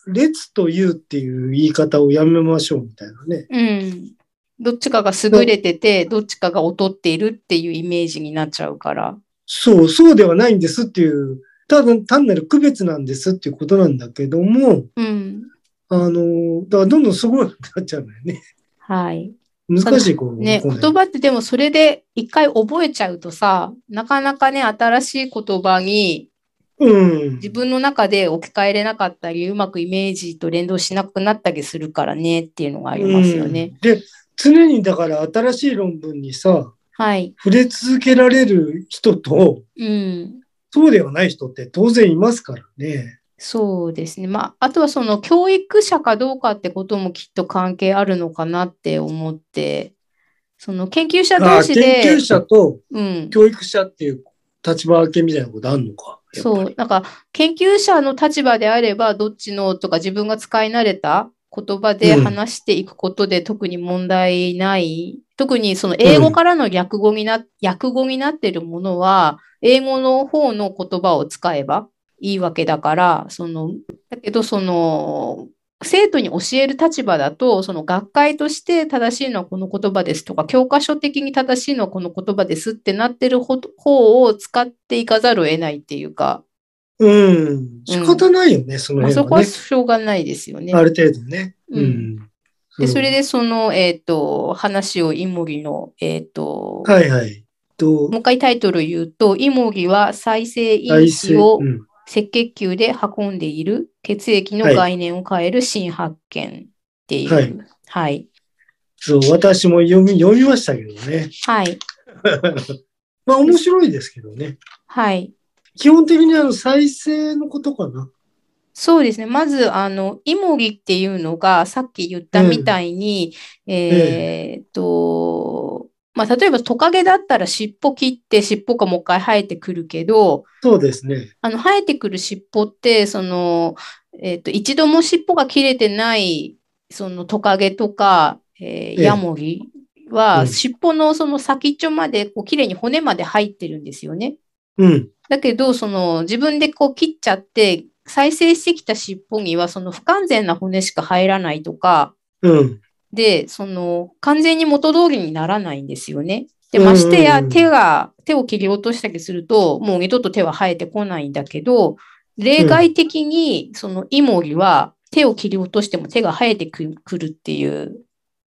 列と言うっていう言い方をやめましょうみたいなね。うん。どっちかが優れてて、どっちかが劣っているっていうイメージになっちゃうから。そう、そうではないんですっていう、ただ単なる区別なんですっていうことなんだけども、うん。あの、だからどんどんすごいなくなっちゃうんだよね。はい。難しい、こう。ね、言葉ってでもそれで一回覚えちゃうとさ、なかなかね、新しい言葉にうん。自分の中で置き換えれなかったり、うまくイメージと連動しなくなったりするからねっていうのがありますよね。うんで、常にだから新しい論文にさ、はい。触れ続けられる人と、うん。そうではない人って当然いますからね。そうですね。まあ、あとはその教育者かどうかってこともきっと関係あるのかなって思って、その研究者あ同士あ研究で、者とうん、教育者っていう立場分けみたいなことあんのか。そう、なんか研究者の立場であれば、どっちのとか自分が使い慣れた言葉でうん話していくことで特に問題ない。特にその英語からの略語にな、訳語になっているものは、英語の方の言葉を使えばいいわけだから、その、だけどその、生徒に教える立場だと、その学会として正しいのはこの言葉ですとか、教科書的に正しいのはこの言葉ですってなってる方方を使っていかざるを得ないっていうか、うん。仕方ないよね、そのまあ、そこは辺はね。しょうがないですよね。ある程度ね。ううんん。で、それで。でその、えっ、と、話をイモリの、えっ、と、はいはい。ともう一回タイトルを言うと、イモリは再生因。子をうん赤血球で運んでいる血液のはい概念を変える新発見っていう。はいはい。そう、私も読み、読みましたけどね。はい。まあ面白いですけどね。はい。基本的にあの再生のことかな。そうですね。まず、あの、イモリっていうのが、さっき言ったみたいに、えーっと、まあ、例えばトカゲだったら尻尾切って尻尾がもう一回生えてくるけど、そうですね。あの、生えてくる尻尾って、その、えっと、一度も尻尾が切れてない、そのトカゲとか、えーええヤモリうは、ん尻尾のその先っちょまで、こう、綺麗に骨まで入ってるんですよね。うん。だけど、その、自分でこう切っちゃって、再生してきた尻尾には、その不完全な骨しか入らないとか、うん。で、その、完全に元通りにならないんですよね。で、うんましてや手が、手を切り落としたりすると、もう二度と手は生えてこないんだけど、例外的に、そのイモリは手を切り落としても手が生えてくるっていう。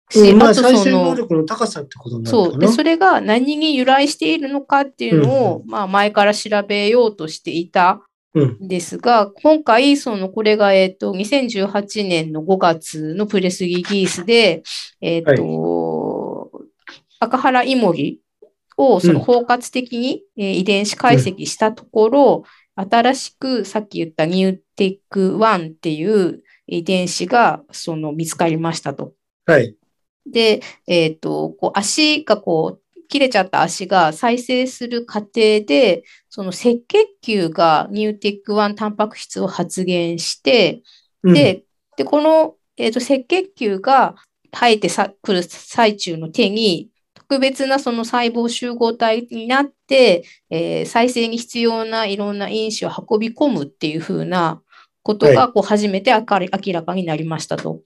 しうんまあ再生能の、力の高さってことになるそう。で。それが何に由来しているのかっていうのを、まあ前から調べようとしていたうん。んですが、今回、その、これが、えっと、2018年の5月のプレスリリースで、えっと、赤原イモリをそのうん包括的に、えー遺伝子解析したところ、新しくさっき言ったニューテック1っていう遺伝子がその見つかりましたと。はい。で、えっと、こう足がこう、切れちゃった足が再生する過程で、その赤血球がニューテック1タンパク質を発現して、うん、で、で、この、えっと、赤血球が生えてさくる最中の手に、特別なその細胞集合体になって、えー再生に必要ないろんな因子を運び込むっていうふうなことが、こう、初めて明ら明らかになりましたと。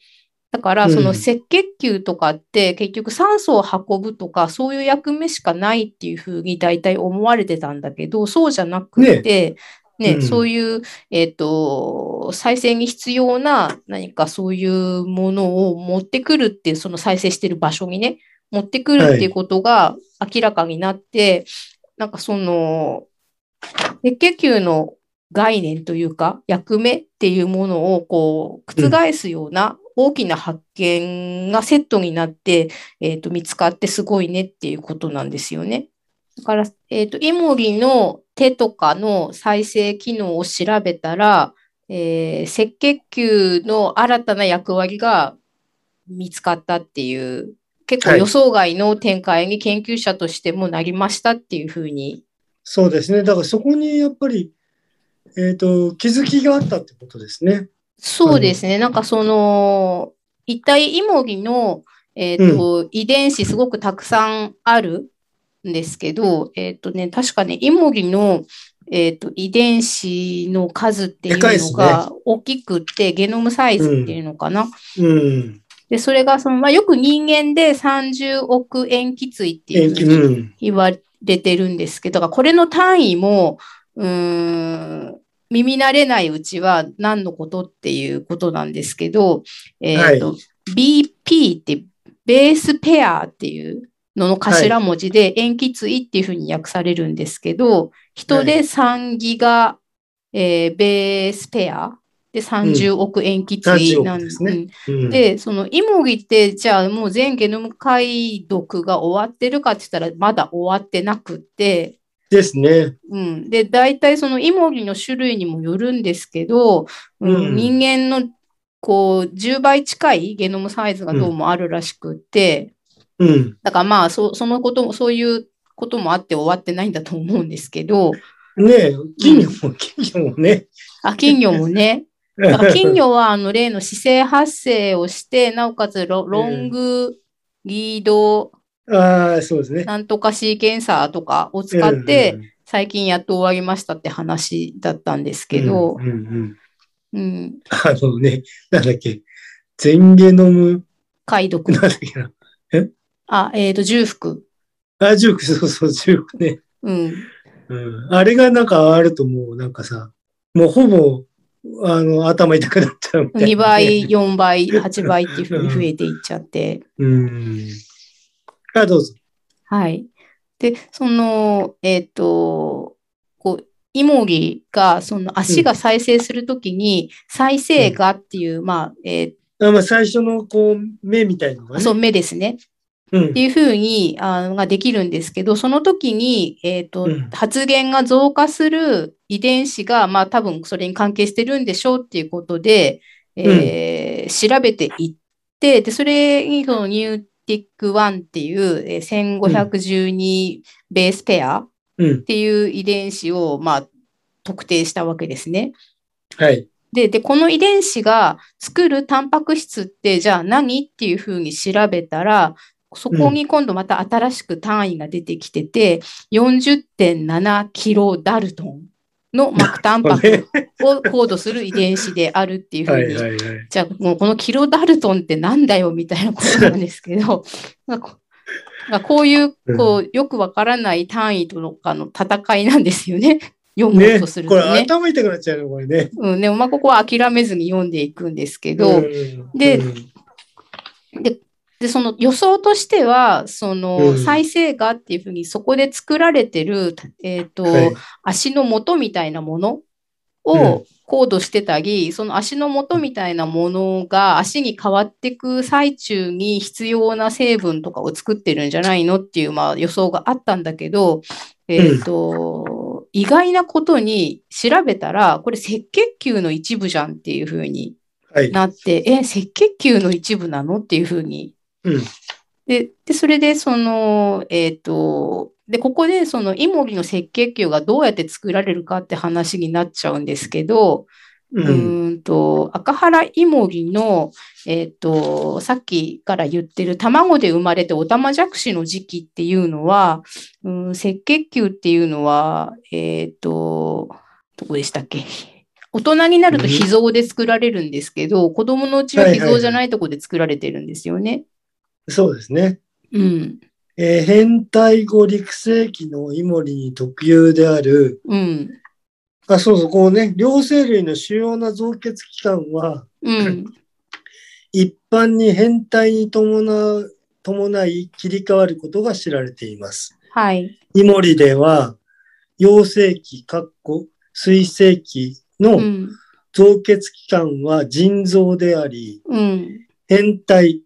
だから、うん。その赤血球とかって結局酸素を運ぶとか、そういう役目しかないっていうふうに大体思われてたんだけど、そうじゃなくて、ね、うん。そういう、えっと、再生に必要な何かそういうものを持ってくるっていう、その再生してる場所にね、持ってくるっていうことが明らかになって、なんかその、赤血球の概念というか、役目っていうものをこう、覆すような大きな発見がセットになって、えっと、見つかってすごいねっていうことなんですよね。だから、えっと、イモリの手とかの再生機能を調べたら、えー赤血球の新たな役割が見つかったっていう、結構はい予想外の展開に研究者としてもなりましたっていうふうに。そうですね。だからそこにやっぱり、えっ、と、気づきがあったってことですね。そうですね。なんかその、一体イモリの、えっと、遺伝子すごくたくさんあるんですけど、えっとね、確かね、イモリの、えっと、遺伝子の数っていうのが大きくって、ゲノムサイズっていうのかな。うん。で、それがその、まあ、よく人間で30億塩基対っていうふうにうん。言われてるんですけど、これの単位も、うーん、耳慣れないうちは何のことっていうことなんですけど、えっ、と、BP ってベースペアっていうのの頭文字で塩基対っていうふうに訳されるんですけど、人で3ギガ、えーベースペア。で30億塩基対なん30億ですね。で、そのイモリって、じゃあもう全ゲノム解読が終わってるかって言ったら、まだ終わってなくって、ですね。うん。で、大体そのイモリの種類にもよるんですけど、うんうん人間のこう10倍近いゲノムサイズがどうもあるらしくって、うん。だからまあそ、そのことも、そういうこともあって終わってないんだと思うんですけど、ねえ、金魚も、金魚もね。あ、金魚もね、だから金魚はあの例の姿勢発生をして、なおかつロロングリードああ、そうですね。なんとかシーケンサーとかを使って、最近やっと終わりましたって話だったんですけどうん、うんうんうん、あのね、なんだっけ、全ゲノム、解読なん。だっけな。あ、えっ、と、重複。あ、ジューク、そうそう、ジュークね。うん。うん。あれがなんかあるともう、なんかさ、もうほぼ、あの、頭痛くなっちゃうみたいな、2倍、。4倍、8倍っていうふうに増えていっちゃって。うん。あ、どうぞ。はい。で、その、えっ、と、こう、イモリが、その足が再生するときに、再生がっていう、まあ、えーあまあ、最初の、こう、目みたいのがね。そう、目ですね。うんって。いうふうに、あのができるんですけど、その時に、えっ、と、うん発現が増加する遺伝子が、まあ多分それに関係してるんでしょうっていうことで、えー調べていって、で、それにそのニューティック1っていう、えー1512ベースペアっうん。ていう遺伝子を、まあ、特定したわけですね。はい。で、で、この遺伝子が作るタンパク質って、じゃあ何っていうふうに調べたら、そこに今度また新しく単位が出てきてて、40.7キロダルトンの膜タンパクをコードする遺伝子であるっていうふうに。はい。じゃあ、もうこのキロダルトンってなんだよみたいなことなんですけど、まあこういう、こう、よくわからない単位とかの戦いなんですよね。読もうね、とすることれね。頭痛くなっちゃうの、これね。うん、でもまあここは諦めずに読んでいくんですけど、うんでうんで、その予想としては、そのうん。再生画っていうふうにそこで作られてる、えっ、と、はい。足の元みたいなものうん。をコードしてたり、その足の元みたいなものが足に変わっていく最中に必要な成分とかを作ってるんじゃないのっていう、まあ、予想があったんだけど、えっ、と、意外なことに調べたら、これ赤血球の一部じゃんっていうふうにはい。なって、え、赤血球の一部なのっていうふうにうん。で、で、それで、その、えっ、と、で、ここで、その、イモリの赤血球がどうやって作られるかって話になっちゃうんですけど、う。うんーんと、赤原イモリの、えっ、と、さっきから言ってる卵で生まれてオタマジャクシの時期っていうのは、うん、赤血球っていうのは、えっ、と、どこでしたっけ？大人になると脾臓で作られるんですけど、子供のうちは脾臓じゃないところで作られてるんですよね。そうですね。うん。えー変態後陸世紀のイモリに特有である、うん。あ、そうそう、こうね、両生類の主要な造血器官は、うん。一般に変態に伴う、伴い切り替わることが知られています。はい。イモリでは、陽性期、かっこ、水性期のうん。造血器官は腎臓であり、うん。変態、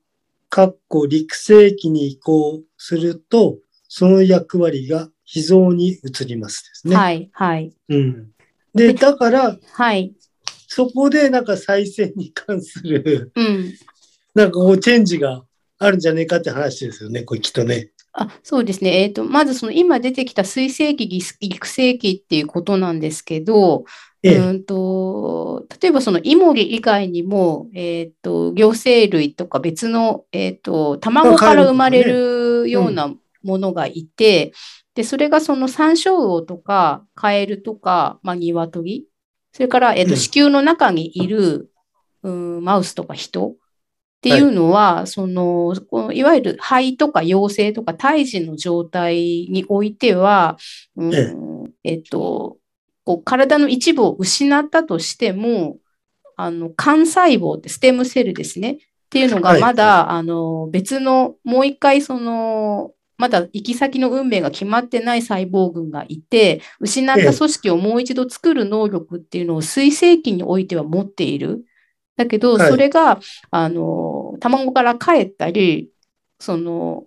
かっこ陸性期に移行すると、その役割が脾臓に移りますですね。はい。はい。うん。で、だから、はい。そこでなんか再生に関する、うん。なんかこうチェンジがあるんじゃねえかって話ですよね、これきっとね。あ、そうですね。えっと、まずその今出てきた水星期、ぎ育成期っていうことなんですけど、ええうんと、例えばそのイモリ以外にも、えっと、両生類とか別の、えっと、卵から生まれるようなものがいて、で、それがその山椒魚とかカエルとか、まあ、鶏、それから、えっと、うん。子宮の中にいる、うん、マウスとか人っていうのは、その、このいわゆる肺とか陽性とか胎児の状態においては、うんええ。っと、こう体の一部を失ったとしても、あの、幹細胞ってステムセルですね。っていうのがはい。まだ、あの、別の、もう一回その、まだ行き先の運命が決まってない細胞群がいて、失った組織をもう一度作る能力っていうのを水星期においては持っている。だけど、はい。それが、あの、卵から帰ったり、その、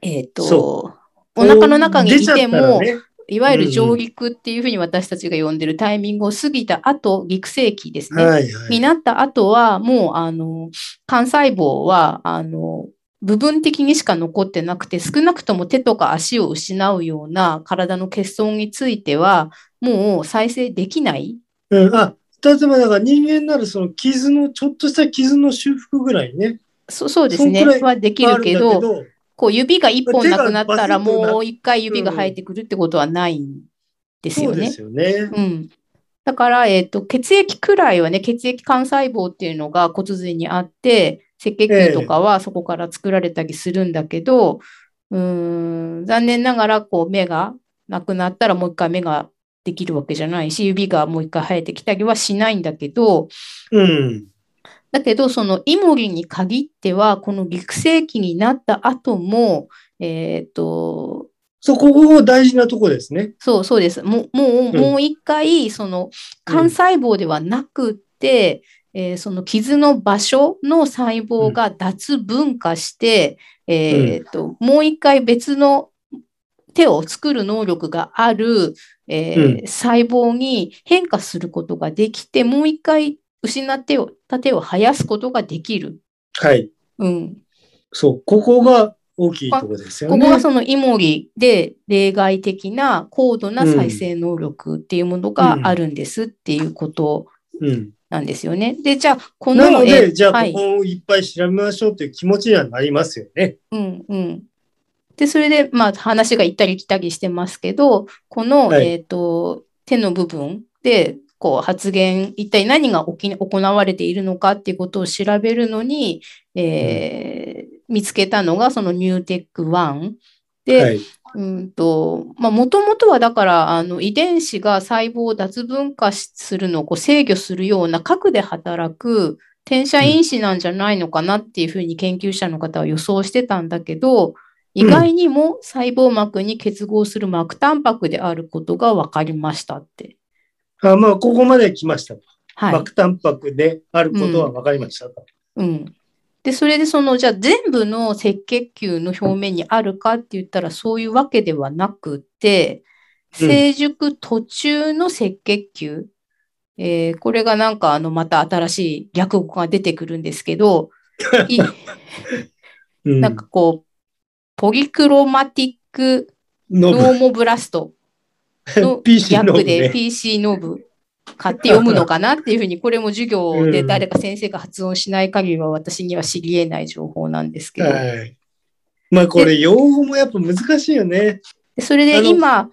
えっとそ、お腹の中にいても、ねいわゆるうん上陸っていうふうに私たちが呼んでるタイミングを過ぎた後、陸世紀ですね。はいはい。になった後は、もう、あの、幹細胞は、あの、部分的にしか残ってなくて、少なくとも手とか足を失うような体の欠損については、もう再生できない。うん、あ、例えばだから人間ならその傷の、ちょっとした傷の修復ぐらいね。そそうですね。はできるけど、こう指が一本なくなったら、もう一回指が生えてくるってことはないんですよねそうで。すよね。うん。だから、えっと、血液くらいはね、血液幹細胞っていうのが骨髄にあって、赤血球とかはそこから作られたりするんだけど、うーん、残念ながら、こう、目がなくなったらもう一回目ができるわけじゃないし、指がもう一回生えてきたりはしないんだけど、うん。だけど、そのイモリに限っては、この陸世紀になった後も、えっと、そう、ここが大事なとこですね。そう、そうです。もう、もう、うんもう一回、その、幹細胞ではなくって、えーその傷の場所の細胞が脱分化して、えーと、もう一回別の手を作る能力がある、えーう細胞に変化することができて、もう一回失ってを、た手を生やすことができる。はい。うん。そう、ここが大きいとこですよね。ここがそのイモリで例外的な高度な再生能力っていうものがあるんですっていうことうん。なんですよね。で、じゃあ、この、なので、えじゃあ、はいここをいっぱい調べましょうという気持ちにはなりますよね。うんうん。で、それで、まあ、話が行ったり来たりしてますけど、この、はいえっと、手の部分で、こう、発言、一体何が起き行われているのかっていうことを調べるのに、えー見つけたのが、そのニューテック1。で、はい。うんと、まあ、もともとはだから、あの、遺伝子が細胞を脱分化するのをこう制御するような核で働く転写因子なんじゃないのかなっていうふうに研究者の方は予想してたんだけど、意外にも細胞膜に結合する膜タンパクであることが分かりましたって。あまあ、ここまで来ましたと。はい。膜タンパクであることは分かりましたと。うん。で、それでその、じゃあ全部の赤血球の表面にあるかって言ったらそういうわけではなくて、うん成熟途中の赤血球、えーこれがなんかあの、また新しい略語が出てくるんですけど。なんかこう、ポリクロマティックノノーモブラストの PC ノブ略でね PC ノブ買って読むのかなっていうふうに、これも授業で誰か先生が発音しない限りは私には知り得ない情報なんですけど。はい。まあ、これ、用語もやっぱ難しいよね。でそれで今、うん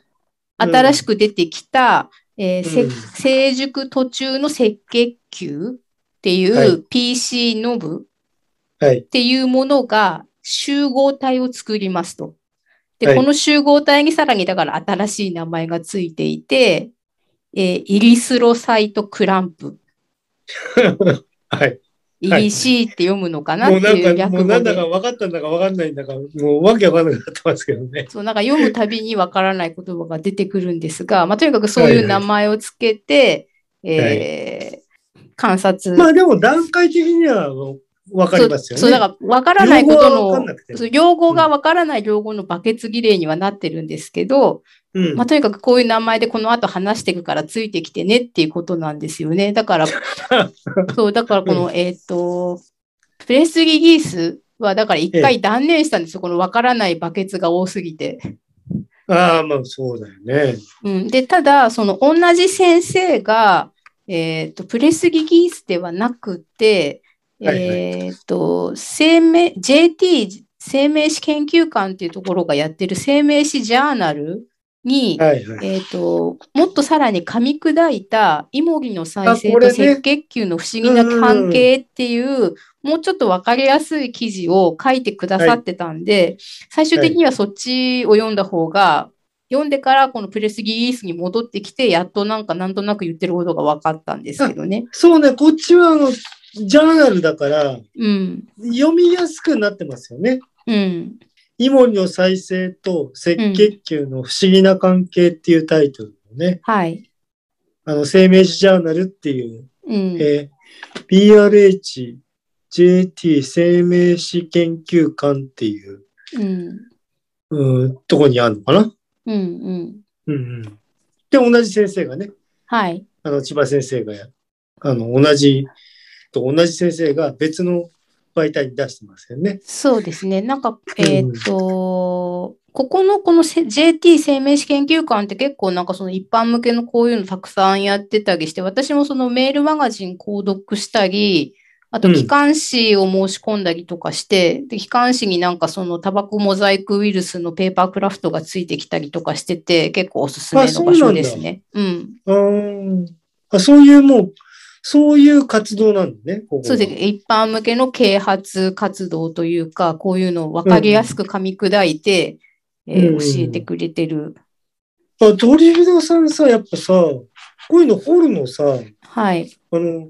新しく出てきた、えーせうん成熟途中の赤血球っていはう PC ノブはい。っていうものが集合体を作りますと。で、はいこの集合体にさらにだから新しい名前がついていて、えーイリスロサイトクランプ。はい。イリシーって読むのかなもっていううなんか、も略語うなんだかで。分かったんだか分かんないんだか、もうわけわかんなくなってますけどね。そう、なんか読むたびにわからない言葉が出てくるんですが、まあ、とにかくそういう名前をつけて、えー観察。まあでも段階的には、わかりますよね。そう、だからわからないことの用語がわからない用語のバケツ儀礼にはなってるんですけど、うんまあ、とにかくこういう名前でこの後話していくからついてきてねっていうことなんですよね。だから、そう、だからこの、えっ、と、プレスギギースは、だから一回断念したんですよ。このわからないバケツが多すぎて。ああ、まあそうだよね。うん、で、ただ、その同じ先生が、えっ、と、プレスギギースではなくて、えっ、と、生命、JT 生命史研究館っていうところがやってる生命史ジャーナルに、はいはい。えっ、と、もっとさらに噛み砕いた、イモリの再生と赤血球の不思議な関係っていう、もうちょっとわかりやすい記事を書いてくださってたんで、最終的にはそっちを読んだ方が、読んでからこのプレスギースに戻ってきて、やっとなんかなんとなく言ってることが分かったんですけどね。そうね、こっちはあの、ジャーナルだから、うん。読みやすくなってますよね。うん。イモリの再生と赤血球の不思議な関係っていうタイトルのね、はい。あの、生命史ジャーナルっていう、うん。えー PRH、JT 生命史研究館っていう、うん。うん、とこにあるのかなうん。うん。うんうん。で、同じ先生がね、はい。あの、千葉先生がや、あの、同じ、と同じ先生が別の媒体に出してますよね。そうですね。なんか、んえーっと、ここのこのせ JT 生命史研究館って結構なんかその一般向けのこういうのたくさんやってたりして、私もそのメールマガジン購読したり、あとうん機関誌を申し込んだりとかして、で、機関誌になんかそのタバコモザイクウイルスのペーパークラフトがついてきたりとかしてて、結構おすすめあの場所ですね。うん。あ、そういうもう、そういう活動なんだね、こそうですね。一般向けの啓発活動というか、こういうのを分かりやすく噛み砕いて、えーうん教えてくれてる。あ、ドリルダさんさ、やっぱさ、こういうの掘るのさ、はい。あの、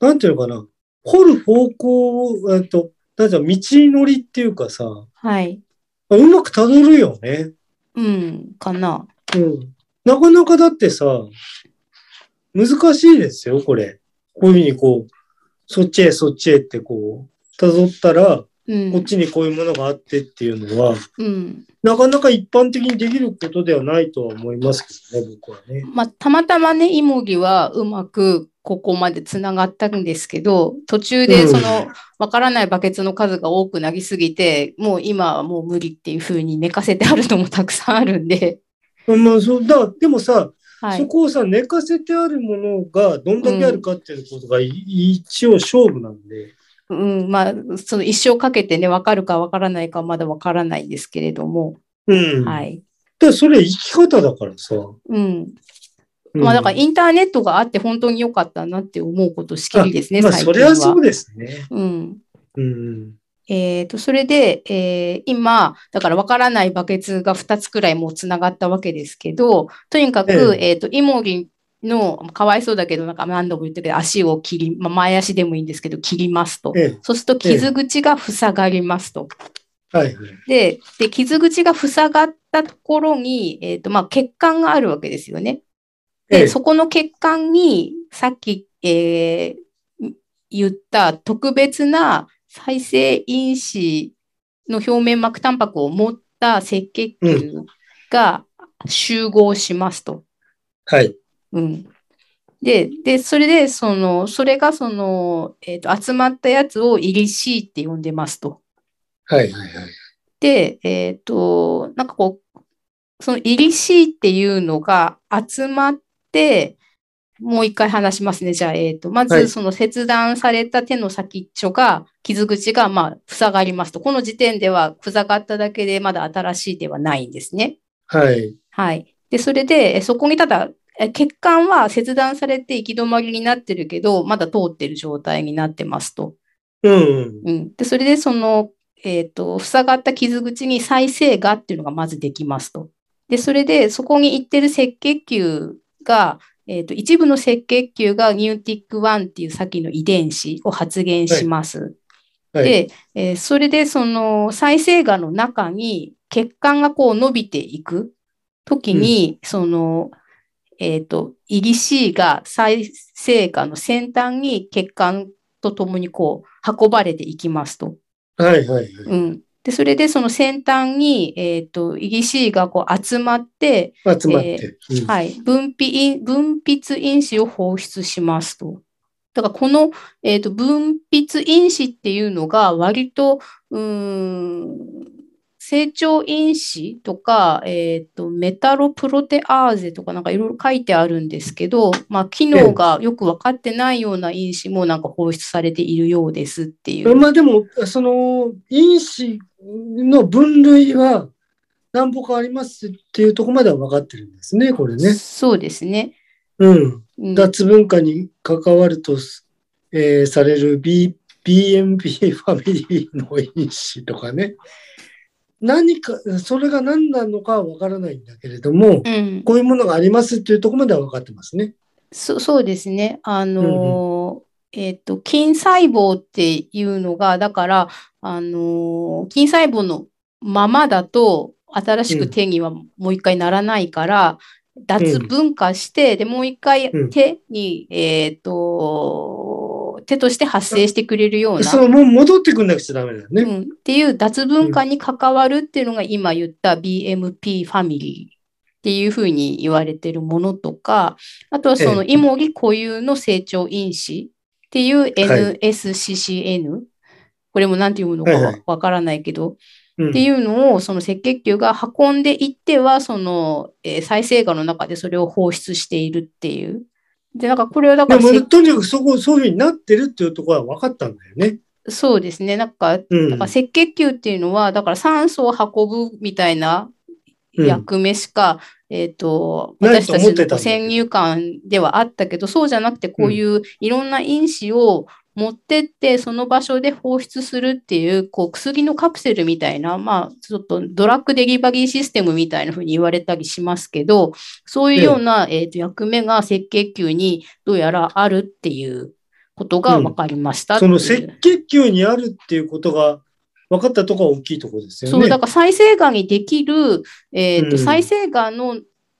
なんていうのかな、掘る方向を、えっと、なんていうの、道のりっていうかさ、はい。うまくたどるよね。うん、かな。うん。なかなかだってさ、難しいですよ、これ。こういうふうにこう、そっちへそっちへってこう、辿ったら、うん。こっちにこういうものがあってっていうのは、うん。なかなか一般的にできることではないとは思いますけどね、僕はね。まあ、たまたまね、イモリはうまくここまでつながったんですけど、途中でうんその、わからないバケツの数が多くなりすぎて、もう今はもう無理っていうふうに寝かせてあるのもたくさんあるんで、まあ、そう、だ、でもさ、はい。そこをさ、寝かせてあるものがどんだけあるかっていうことが、い一応勝負なんで。うん、まあ、その一生かけてね、わかるかわからないかはまだわからないんですけれども、うん。はい。で、それ生き方だからさ。うん。うんまあ、だからインターネットがあって本当に良かったなって思うことしきりですね、まあ、最近は。それはそうですね。うん。うん。えっと、それで、えー今、だから分からないバケツが2つくらいもうつながったわけですけど、とにかく、ええっと、イモリの、かわいそうだけど、なんか何度も言ったけど、足を切り、まあ、前足でもいいんですけど、切りますと。ええ。そうすると傷口が塞がりますと。はいはい。で、で、傷口が塞がったところに、えっと、まあ、血管があるわけですよね。で、ええそこの血管に、さっき、えー言った特別な再生因子の表面膜タンパクを持った赤血球が集合しますと。はい。うん。で、で、それで、その、それがその、えっと、集まったやつをイリシーって呼んでますと。はいはいはい。で、えっと、なんかこう、そのイリシーっていうのが集まって、もう一回話しますね。じゃあ、えっと、まはいずその切断された手の先っちょが、傷口がまあ塞がりますと。この時点では塞がっただけでまだ新しいではないんですね。はい。はい。で、それで、えそこにただ、え血管は切断されて行き止まりになってるけど、まだ通ってる状態になってますと。うんうん。うん。で、それでその、えっと、塞がった傷口に再生芽っていうのがまずできますと。で、それで、そこに行ってる赤血球が、えっと、一部の赤血球がニューティック1っていう先の遺伝子を発現します。はい。で、えーそれでその再生芽の中に血管がこう伸びていくときに、その、えっ、と、イリシーが再生芽の先端に血管とともにこう運ばれていきますと。はいはいはい。うん。で、それでその先端に、えっ、と、イギシーがこう集まって、集まって。うんはい、分泌因分泌因子を放出しますと。だからこの、えー、と分泌因子っていうのが割とうーん成長因子とか、えー、とメタロプロテアーゼとかなんかいろいろ書いてあるんですけど、まあ、機能がよく分かってないような因子もなんか放出されているようですっていう。まあでも、その因子の分類は何歩かありますっていうところまでは分かってるんですね、これね。そうですね。うん。うん脱文化に関わると、えーされる B BMP ファミリーの因子とかね。何か、それが何なのかは分からないんだけれども、うん。こういうものがありますっていうところまでは分かってますね。そそうですね。あのーえっと、筋細胞っていうのが、だから、あのー筋細胞のままだと、新しく手にはもう一回ならないから、脱分化して、で、もう一回うん。手に、えっと、手として発生してくれるような、そのもう戻ってくんなくちゃダメだよね。うん、っていう脱分化に関わるっていうのが今言った BMP ファミリーっていうふうに言われてるものとか、あとはそのええ。イモリ固有の成長因子っていうはい。NSCCN、これも何て読むのかはいはい。わわからないけど、うん。っていうのをその赤血球が運んでいっては、その、えー再生芽の中でそれを放出しているっていう。で、なんかこれはだからとにかくそこ、そういうふうになってるっていうところは分かったんだよね。そうですね。なんか、うん。だから赤血球っていうのは、だから酸素を運ぶみたいなうん役目しか、えっ、と、ないと私たちの先入観ではあったけど、そうじゃなくて、こういういろんな因子を持ってって、その場所で放出するっていう、こう、薬のカプセルみたいな、まあ、ちょっとドラッグデリバリーシステムみたいな風に言われたりしますけど、そういうような、えっ、と、役目が赤血球にどうやらあるっていうことが分かりましたう。その赤血球にあるっていうことが分かったところが大きいところですよね。そう、だから再生がんにできる、えっ、と、うん。再生がんの、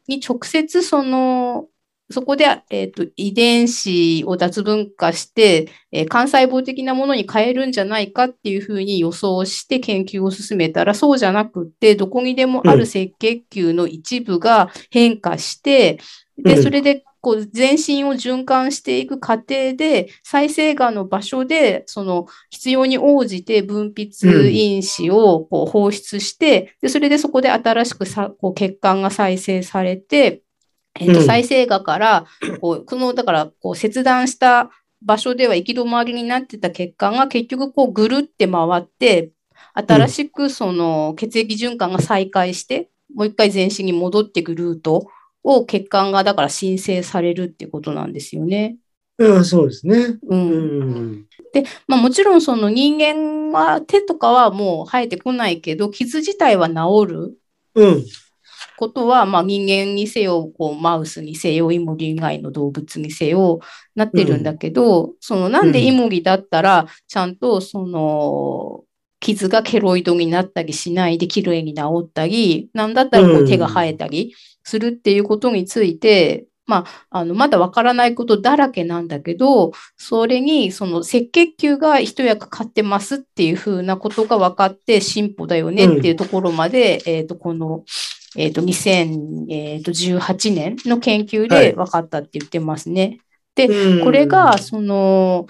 に直接その、そこで、えっ、と、遺伝子を脱分化して、えー幹細胞的なものに変えるんじゃないかっていうふうに予想して研究を進めたら、そうじゃなくって、どこにでもある赤血球の一部が変化して、で、うん。それで、こう、全身を循環していく過程で、再生がんの場所で、その、必要に応じて分泌因子をこう放出して、で、それでそこで新しくさこう血管が再生されて、えっと、うん再生がから、こう、この、だから、こう、切断した場所では行き止まりになってた血管が結局、こう、ぐるって回って、新しくその血液循環が再開して、もう一回全身に戻っていくルートを血管がだから申請されるっていうことなんですよね。うん、そうですね。う。うんん。まあもちろんその人間は手とかはもう生えてこないけど、傷自体は治るうん。ことは、まあ人間にせよ、こうマウスにせよ、イモリ以外の動物にせよ、なってるんだけど、そのなんでイモリだったら、ちゃんとその、傷がケロイドになったりしないで綺麗に治ったり、なんだったらこううん手が生えたりするっていうことについて、まあ、あの、まだわからないことだらけなんだけど、それに、その赤血球が一役買ってますっていうふうなことが分かって進歩だよねっていうところまで、えっと、この、えっと、2018年の研究はい。で分かったって言ってますね。うん。これが、その、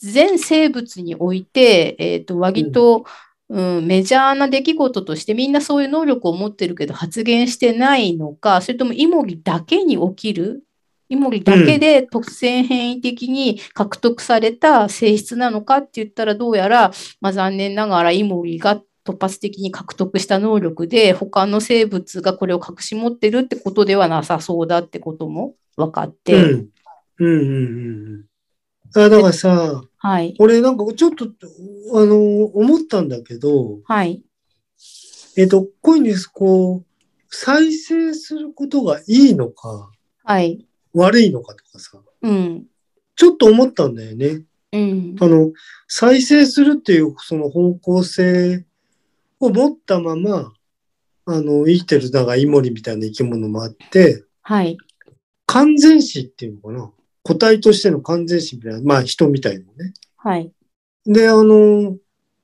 全生物において、えっと、割と、うん、メジャーな出来事としてみんなそういう能力を持ってるけど発言してないのか、それともイモリだけに起きる？イモリだけで突然変異的に獲得された性質なのかって言ったらどうやら、まあ、残念ながらイモリが突発的に獲得した能力で他の生物がこれを隠し持ってるってことではなさそうだってことも分かって、うん。うんうんうんうん。あ、だからさ、はい、俺なんかちょっと、あの、思ったんだけど、はい、えっと、こういうに、こう、再生することがいいのか、はい、悪いのかとかさ、うん、ちょっと思ったんだよね。うん、あの、再生するっていうその方向性を持ったまま、あの、生きてる、だからイモリみたいな生き物もあって、はい、完全死っていうのかな？個体としての完全死みたいな、まあ人みたいなね。はい。で、あの、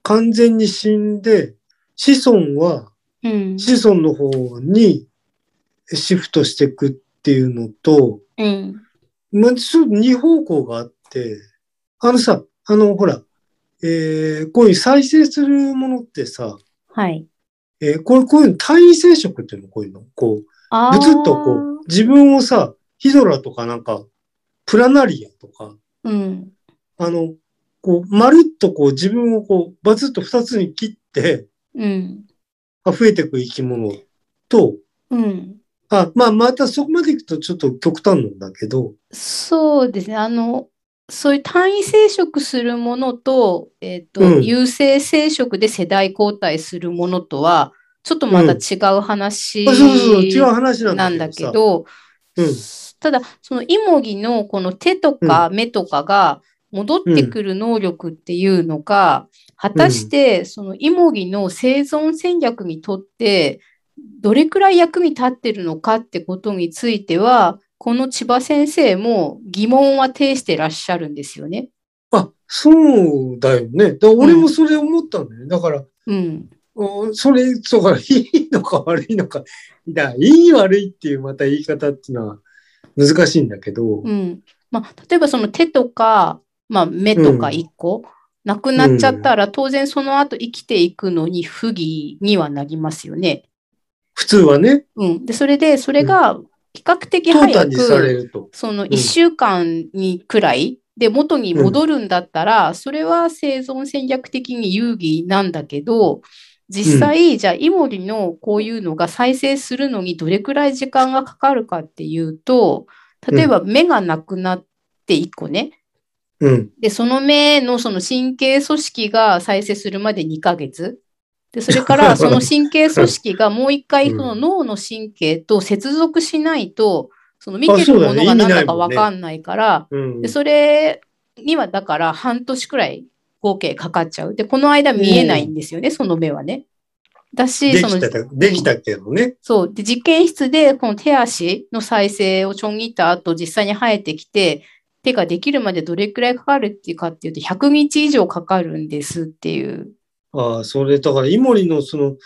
完全に死んで、子孫はうん。子孫の方にシフトしていくっていうのと、うん。まあ、ちょっと二方向があって、あのさ、あの、ほら、えー、こういう再生するものってさ、はい。えーこういう、こういうの単位生殖っていうのこういうの？こう、あぶつっとこう、自分をさ、ヒドラとかなんか、プラナリアとか、う。うん。あの、こう、まるっとこう、自分をこう、バツッと二つに切って、うん。あ増えていく生き物と、うん。あ、まあ、またそこまで行くとちょっと極端なんだけど、そうですね。あの、そういう単位生殖するものと、えっと、うん。有性生殖で世代交代するものとは、ちょっとまた違う話なんだだけどただ、そのイモギのこの手とか目とかが戻ってくる能力っていうのが、果たしてそのイモギの生存戦略にとって、どれくらい役に立ってるのかってことについては、この千葉先生も疑問は呈してらっしゃるんですよね。あ、そうだよね。だ俺もそれ思ったんだよね。だから、うん。おそれ、そうから、いいのか悪いのか。だいい悪いっていうまた言い方っていうのは難しいんだけど、うん。まあ、例えばその手とか、まあ、目とか一個、なくなっちゃったら、当然その後生きていくのに不義にはなりますよね。普通はね、うん。で、それで、それが比較的淘早く。そのん1週間にくらいで元に戻るんだったら、それは生存戦略的に有義なんだけど、実際、じゃあ、イモリのこういうのが再生するのにどれくらい時間がかかるかっていうと、例えば目がなくなって1個ね。うん。で、その目のその神経組織が再生するまで2ヶ月。で、それから その神経組織がもう一回その脳の神経と接続しないと、その見てるものが何だかわかんないから、うんで、。それにはだから半年くらい合計かかっちゃう。で、この間見えないんですよね、その目はね。だし、そのできた、できたけどね。そう。で、実験室でこの手足の再生をちょん切った後、実際に生えてきて、手ができるまでどれくらいかかるっていうかっていうと、100日以上かかるんですっていう。ああ、それ、だから、イモリのその、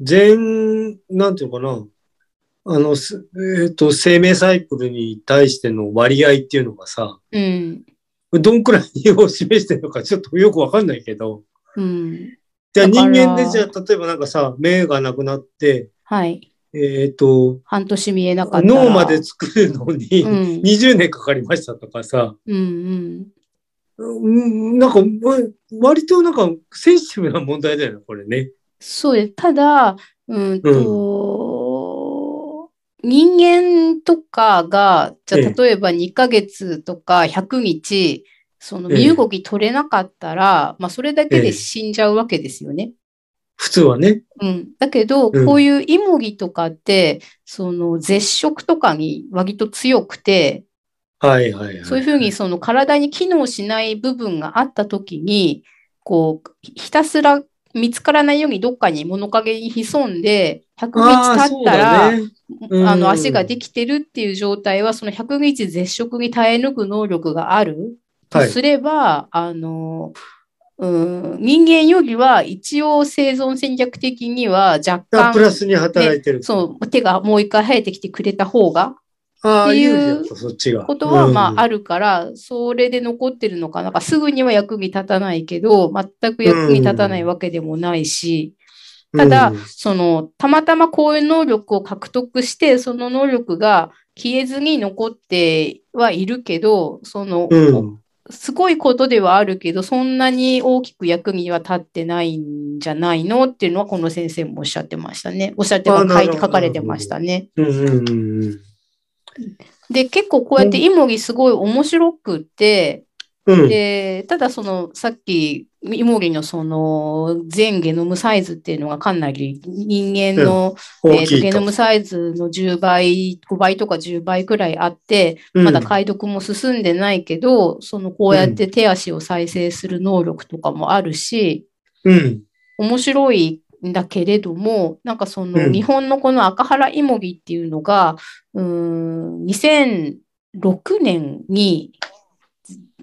全、なんていうのかな。あの、すえっ、と、生命サイクルに対しての割合っていうのがさ、うん。どんくらいを示してるのかちょっとよくわかんないけど。うん。じゃあ人間でじゃあ、例えばなんかさ、目がなくなって、はい。えっ、と、半年見えなかったら。脳まで作るのにうん。20年かかりましたとかさ、うんうん。うん、なんか、わ割となんかセンシティブな問題だよね、これね。そうです。ただ、うんと、人間とかが、じゃ例えば2ヶ月とか100日、そのええ身動き取れなかったら、まあそれだけで死んじゃうわけですよね。普通はね。うん。だけど、うんこういうイモギとかって、その絶食とかに割と強くて、はいはいはい。そういうふうにその体に機能しない部分があったときに、こう、ひたすら見つからないようにどっかに物陰に潜んで、100ああ日経ったら、そうだねうんあの足ができてるっていう状態は、その100日絶食に耐え抜く能力があるとはいすれば、あの、うん、人間よりは一応生存戦略的には若干、あプラスに働いてる。そう、手がもう一回生えてきてくれた方が、ああ、っていう。ことは、まあ、ある。るから、それで残ってるのかな。かすぐには役に立たないけど、全く役に立たないわけでもないし、ただ、うんその、たまたまこういう能力を獲得して、その能力が消えずに残ってはいるけど、その、うん。すごいことではあるけど、そんなに大きく役には立ってないんじゃないの？っていうのは、この先生もおっしゃってましたね。おっしゃってあ書いて書かれてましたね。うんうんうんうん。で、結構こうやってイモギすごい面白くって、うん。で、ただその、さっき、イモリのその、全ゲノムサイズっていうのがかなり人間の、えーと大きいと。ゲノムサイズの10倍、5倍とか10倍くらいあって、うんまだ解読も進んでないけど、そのこうやって手足を再生する能力とかもあるし、うん。面白いんだけれども、なんかそのうん日本のこの赤原イモギっていうのが、うーん、2006年に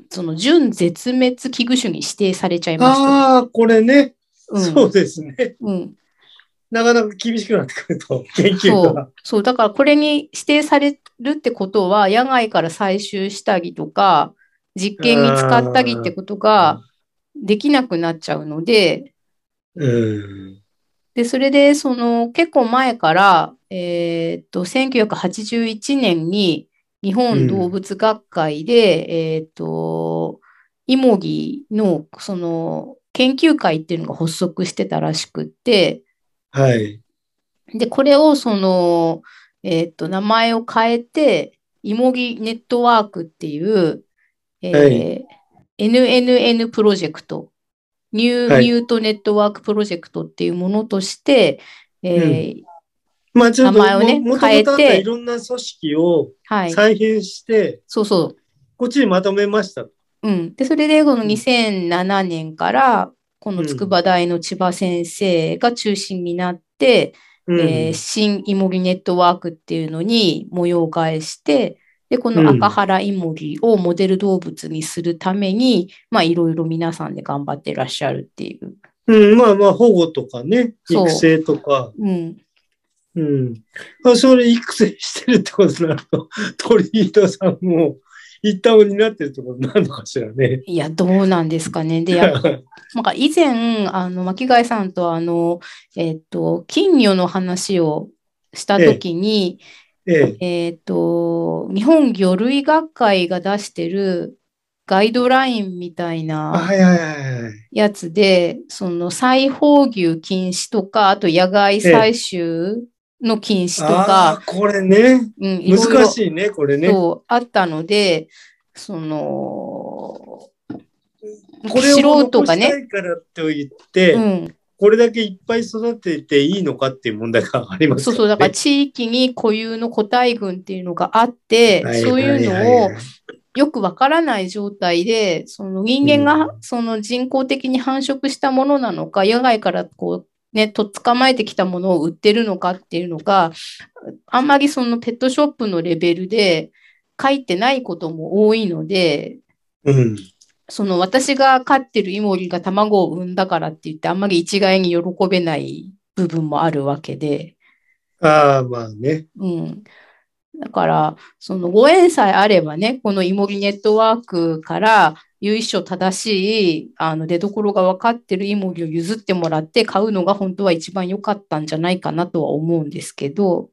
その準絶滅危惧種に指定されちゃいました。ああ、これね、うんそうですね。うん。なかなか厳しくなってくると、研究そうが。。そう。だからこれに指定されるってことは、野外から採集したりとか、実験に使ったりってことができなくなっちゃうので、うん。で、それで、その、結構前から、えーっと、1981年に、日本動物学会で、えーっと、イモギの、その、研究会っていうのが発足してたらしくって、はい。で、これを、その、えーっと、名前を変えて、イモギネットワークっていう、えーはい NNN プロジェクト、ニューはいミュートネットワークプロジェクトっていうものとして、えーまあちょっと、名前をね変えていろんな組織をはい。再編して、そうそう。こっちにまとめました。うん。で、それで、この2007年から、この筑波大の千葉先生が中心になって、うん。えー新イモリネットワークっていうのに模様替えして、で、この赤原イモリをモデル動物にするために、まあ、いろいろ皆さんで頑張ってらっしゃるっていう。うん、まあまあ保護とかね、育成とか。うん。うん。まあ、それ育成してるってことになると、鳥居さんも一旦になってるってことになるのかしらね。いや、どうなんですかね。で、やっ なんか以前、あの、巻貝さんとあの、えっと、金魚の話をしたときに、ええ。えっと、日本魚類学会が出してるガイドラインみたいあな。やつで、その再放牛禁止とか、あと野外採集の禁止とあか、あ、これね。うん、難しいね、これね。そうあったので、その、これを素人がね残したいからと言って、うん、これだけいっぱい育てていいのかっていう問題がありますそうそう、だから地域に固有の個体群っていうのがあって、はいそういうのをはいよくわからない状態で、その人間がその人工的に繁殖したものなのか、野外からこう、ね、とっ捕まえてきたものを売ってるのかっていうのが、あんまりそのペットショップのレベルで書いてないことも多いので、うん。その私が飼ってるイモリが卵を産んだからって言ってあんまり一概に喜べない部分もあるわけで、ああ、まあね。うん。だから、そのご縁さえあればね、このイモリネットワークから由緒正しい、あの出所が分かってるイモリを譲ってもらって買うのが本当は一番良かったんじゃないかなとは思うんですけど、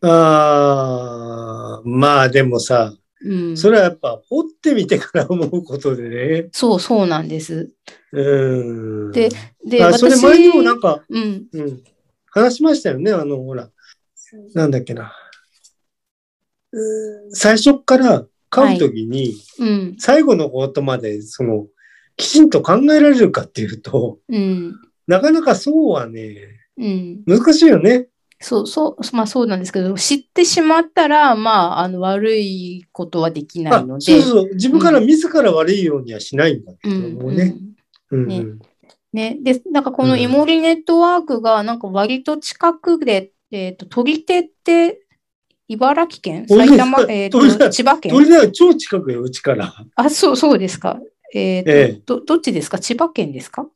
ああ、まあでもさ、うん。それはやっぱ掘ってみてから思うことでね。そう、そうなんです。うん。でで、あ、それ私、前にもなんか、うん、うん、話しましたよね。あの、ほら、なんだっけな。うん最初から飼うときに、うん、最後のことまで、その、きちんと考えられるかっていうと、うん、なかなかそうはね、うん。難しいよね。そう、そう、まあそうなんですけど、知ってしまったら、まあ、あの、悪いことはできなあいので、そうそう。自分から自ら悪いようにはしないんだけうん、どもね。うん。ね。ね。で、なんかこのうん。イモリネットワークが、なんか割と近くで、えっと、取り手って、茨城県？鳥埼玉、えっと、鳥だ。千葉県？鳥だ超近くよ、うちから。あ、そう、そうですか。えっと、ええ。ど、どっちですか？千葉県ですか？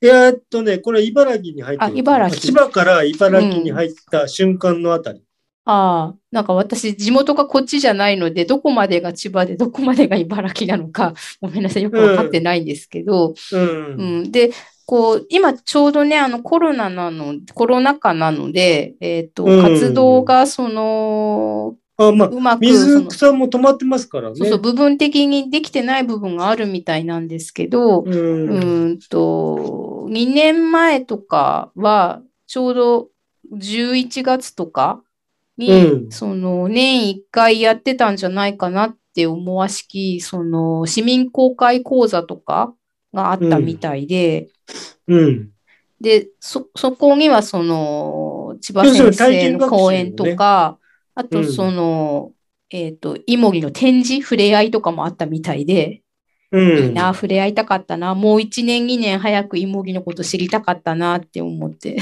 えっとね、これ茨城に入ってる。あ茨城千葉から茨城に入った瞬間のあたり。ああ、なんか私、地元がこっちじゃないので、どこまでが千葉で、どこまでが茨城なのか、ごめんなさい、よくわかってないんですけど、うん。うん、で、こう、今ちょうどね、あのコロナなの、コロナ禍なので、えっと、うん活動がその、あ、まあ、うまく、そ水の、草も止まってますからね。そうそう、部分的にできてない部分があるみたいなんですけど、うん。うーんと、2年前とかは、ちょうど11月とかに、うん。その、年1回やってたんじゃないかなって思わしき、その、市民公開講座とかがあったみたいで、うん。で、そ、そこにはその、千葉先生の講演とか、あうんとその、えっと、イモリの展示、触れ合いとかもあったみたいで、うん。いいな、触れ合いたかったな、もう1年、2年早くイモリのこと知りたかったなって思って。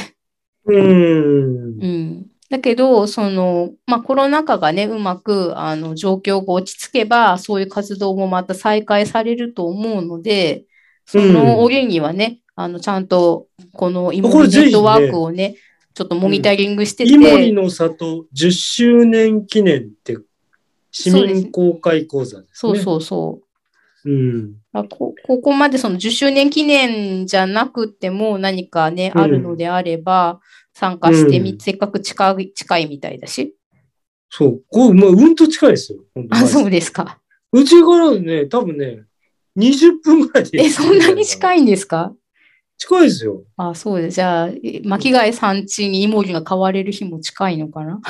うんう。ん。だけど、その、まあ、コロナ禍がね、うまく、あの、状況が落ち着けば、そういう活動もまた再開されると思うので、その折にはね、あの、ちゃんと、このイモリネットワークをね、ちょっとモニタリングしてて。イモリの里10周年記念って、市民公開講座ですね。そうそうそう。うん。あこここまでその10周年記念じゃなくても何かね、うんあるのであれば、参加してみ、うんせっかく近い、近いみたいだし。そう。こう、まあ、うんと近いですよ。あ、そうですか。うちからね、多分ね、20分ぐらいで。え、そんなに近いいんですか？近いですよ。あ、そうです。じゃあ、え巻貝さん家にイモリが買われる日も近いのかな？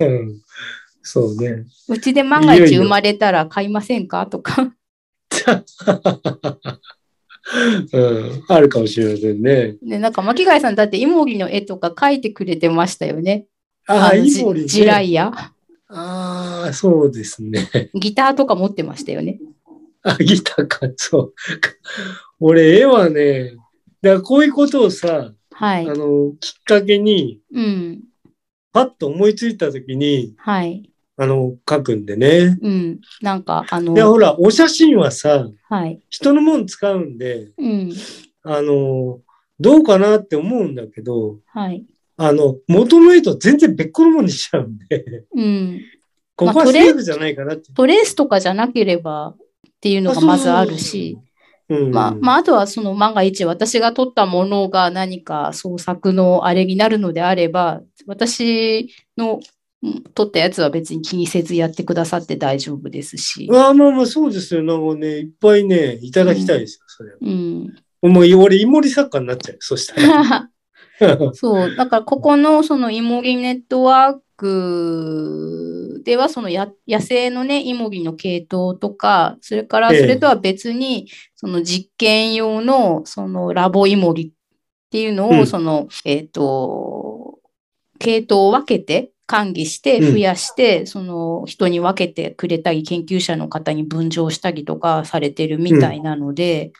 うん。そうね。うちで万が一生まれたら買いませんか？とか。うん。あるかもしれませんね。ね、なんか巻貝さんだってイモリの絵とか描いてくれてましたよね。ああ、イモリ、ね。地雷や。ああ、そうですね。ギターとか持ってましたよね。あ、ギターか、そう。俺、絵はね、だからこういうことをさ、はいあ。の、きっかけに、うん。パッと思いついたときに、はい。あの、書くんでね。うん。なんか、あので、、ほら、お写真はさ、はい。人のもん使うんで、うん。あの、どうかなって思うんだけど、はい。あの、元の絵と全然別個のもんにしちゃうんで、うん。ここはセーフじゃないかなって。トレースとかじゃなければっていうのがまずあるし、うん、まあ、まあ、あとはその万が一私が撮ったものが何か創作のあれになるのであれば、私のうん撮ったやつは別に気にせずやってくださって大丈夫ですし。あまあまあそうですよ。なんかね、いっぱいね、いただきたいですよ、それは。うん。もう、俺、イモリ作家になっちゃう。そしたら。そう。だから、ここのそのイモリネットワークでは、そのや野生のね、イモリの系統とか、それからええそれとは別に、その実験用のそのラボイモリっていうのを、うんその、えっ、と、系統を分けて、管理してうん増やして、その人に分けてくれたり、研究者の方に分譲したりとかされてるみたいなので、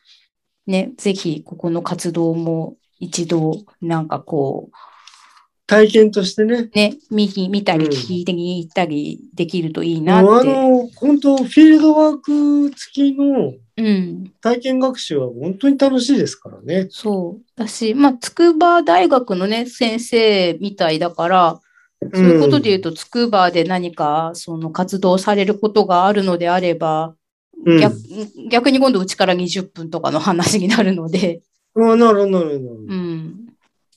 ね、ぜひここの活動も一度なんかこ体験としてね。うね、見に見たりうん聞いてみたりできるといいなって。の、本当フィールドワーク付きのうん、体験学習は本当に楽しいですからね。そう。だし、まあ、筑波大学のね、先生みたいだから、そういうことで言うと、筑波で何かその活動されることがあるのであれば、うん逆逆に今度うちから20分とかの話になるので、うん。あなるほど、なるほど。うん。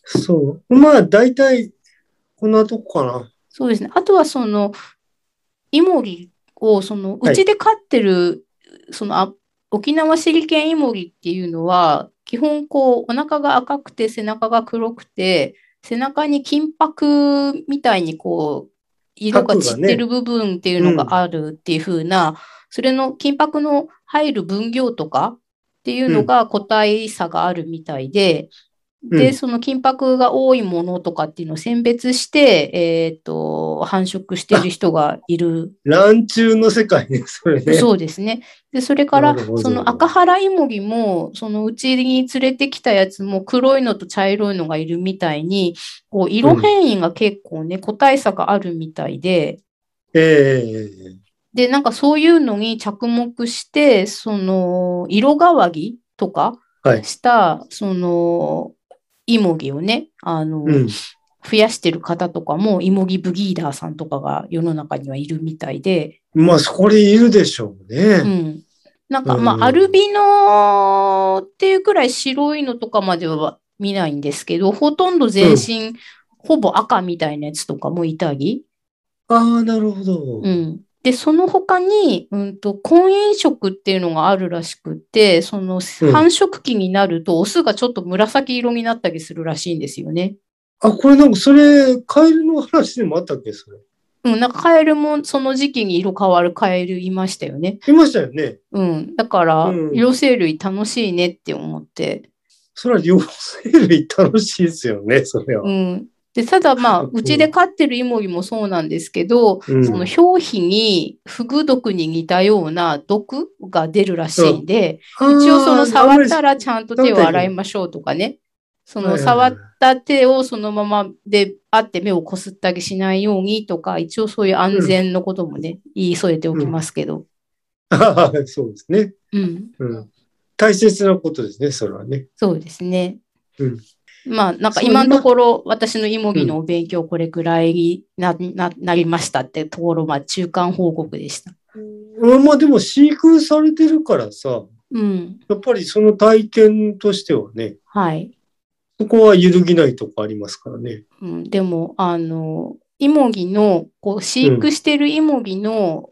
そう。まあ、大体、こんなとこかな。そうですね。あとはその、イモリを、その、はいうちで飼ってる、その、あ沖縄シリケンイモリっていうのは、基本こう、お腹が赤くて背中が黒くて、背中に金箔みたいにこう、色が散ってる部分っていうのがあるっていう風な、それの金箔の入る分量とかっていうのが個体差があるみたいで、で、その金箔が多いものとかっていうのを選別して、えっと、繁殖してる人がいる。乱中の世界ね、それね。そうですね。で、それからその赤原イモリも、そのうちに連れてきたやつも黒いのと茶色いのがいるみたいに、こう、色変異が結構ね、個体差があるみたいで、ええで、なんかそういうのに着目して、その、色変わりとかはいした、その、イモリをね、あの、うん。増やしてる方とかも、イモリブギーダーさんとかが世の中にはいるみたいで、まあ、そこでいるでしょうね。うん。なんか、うんまあ、アルビノっていうくらい白いのとかまでは見ないんですけど、ほとんど全身、ほぼ赤みたいなやつとかもいたり、ああ、なるほど。うん。で、その他に、うんと、婚姻色っていうのがあるらしくって、そのうん繁殖期になると、オスがちょっと紫色になったりするらしいんですよね。あ、これなんかそれ、カエルの話でもあったっけ？それ。うん、なんかカエルもその時期に色変わるカエルいましたよね。いましたよね。うん。だから、うん両生類楽しいねって思って。それは両生類楽しいですよね、それは。うん。で、ただまあ、うんうちで飼ってるイモリもそうなんですけど、うんその表皮にフグ毒に似たような毒が出るらしいんで、一応その触ったらちゃんと手を洗いましょうとかね。その触っった手をそのままであって目をこすったりしないようにとか、一応そういう安全のこともね、言い添えておきますけど。ああそうですね。うん。うん。大切なことですね、それはね。そうですね。うん。まあ、なんか今のところ、私のイモギのお勉強これくらいにな、な、なりましたってところ、まあ、中間報告でした。うんまあでも飼育されてるからさ、うん。やっぱりその体験としてはね、はい。そこは揺るぎないとこありますからね。うん、でも、あの、イモギの、こう、飼育してるイモギの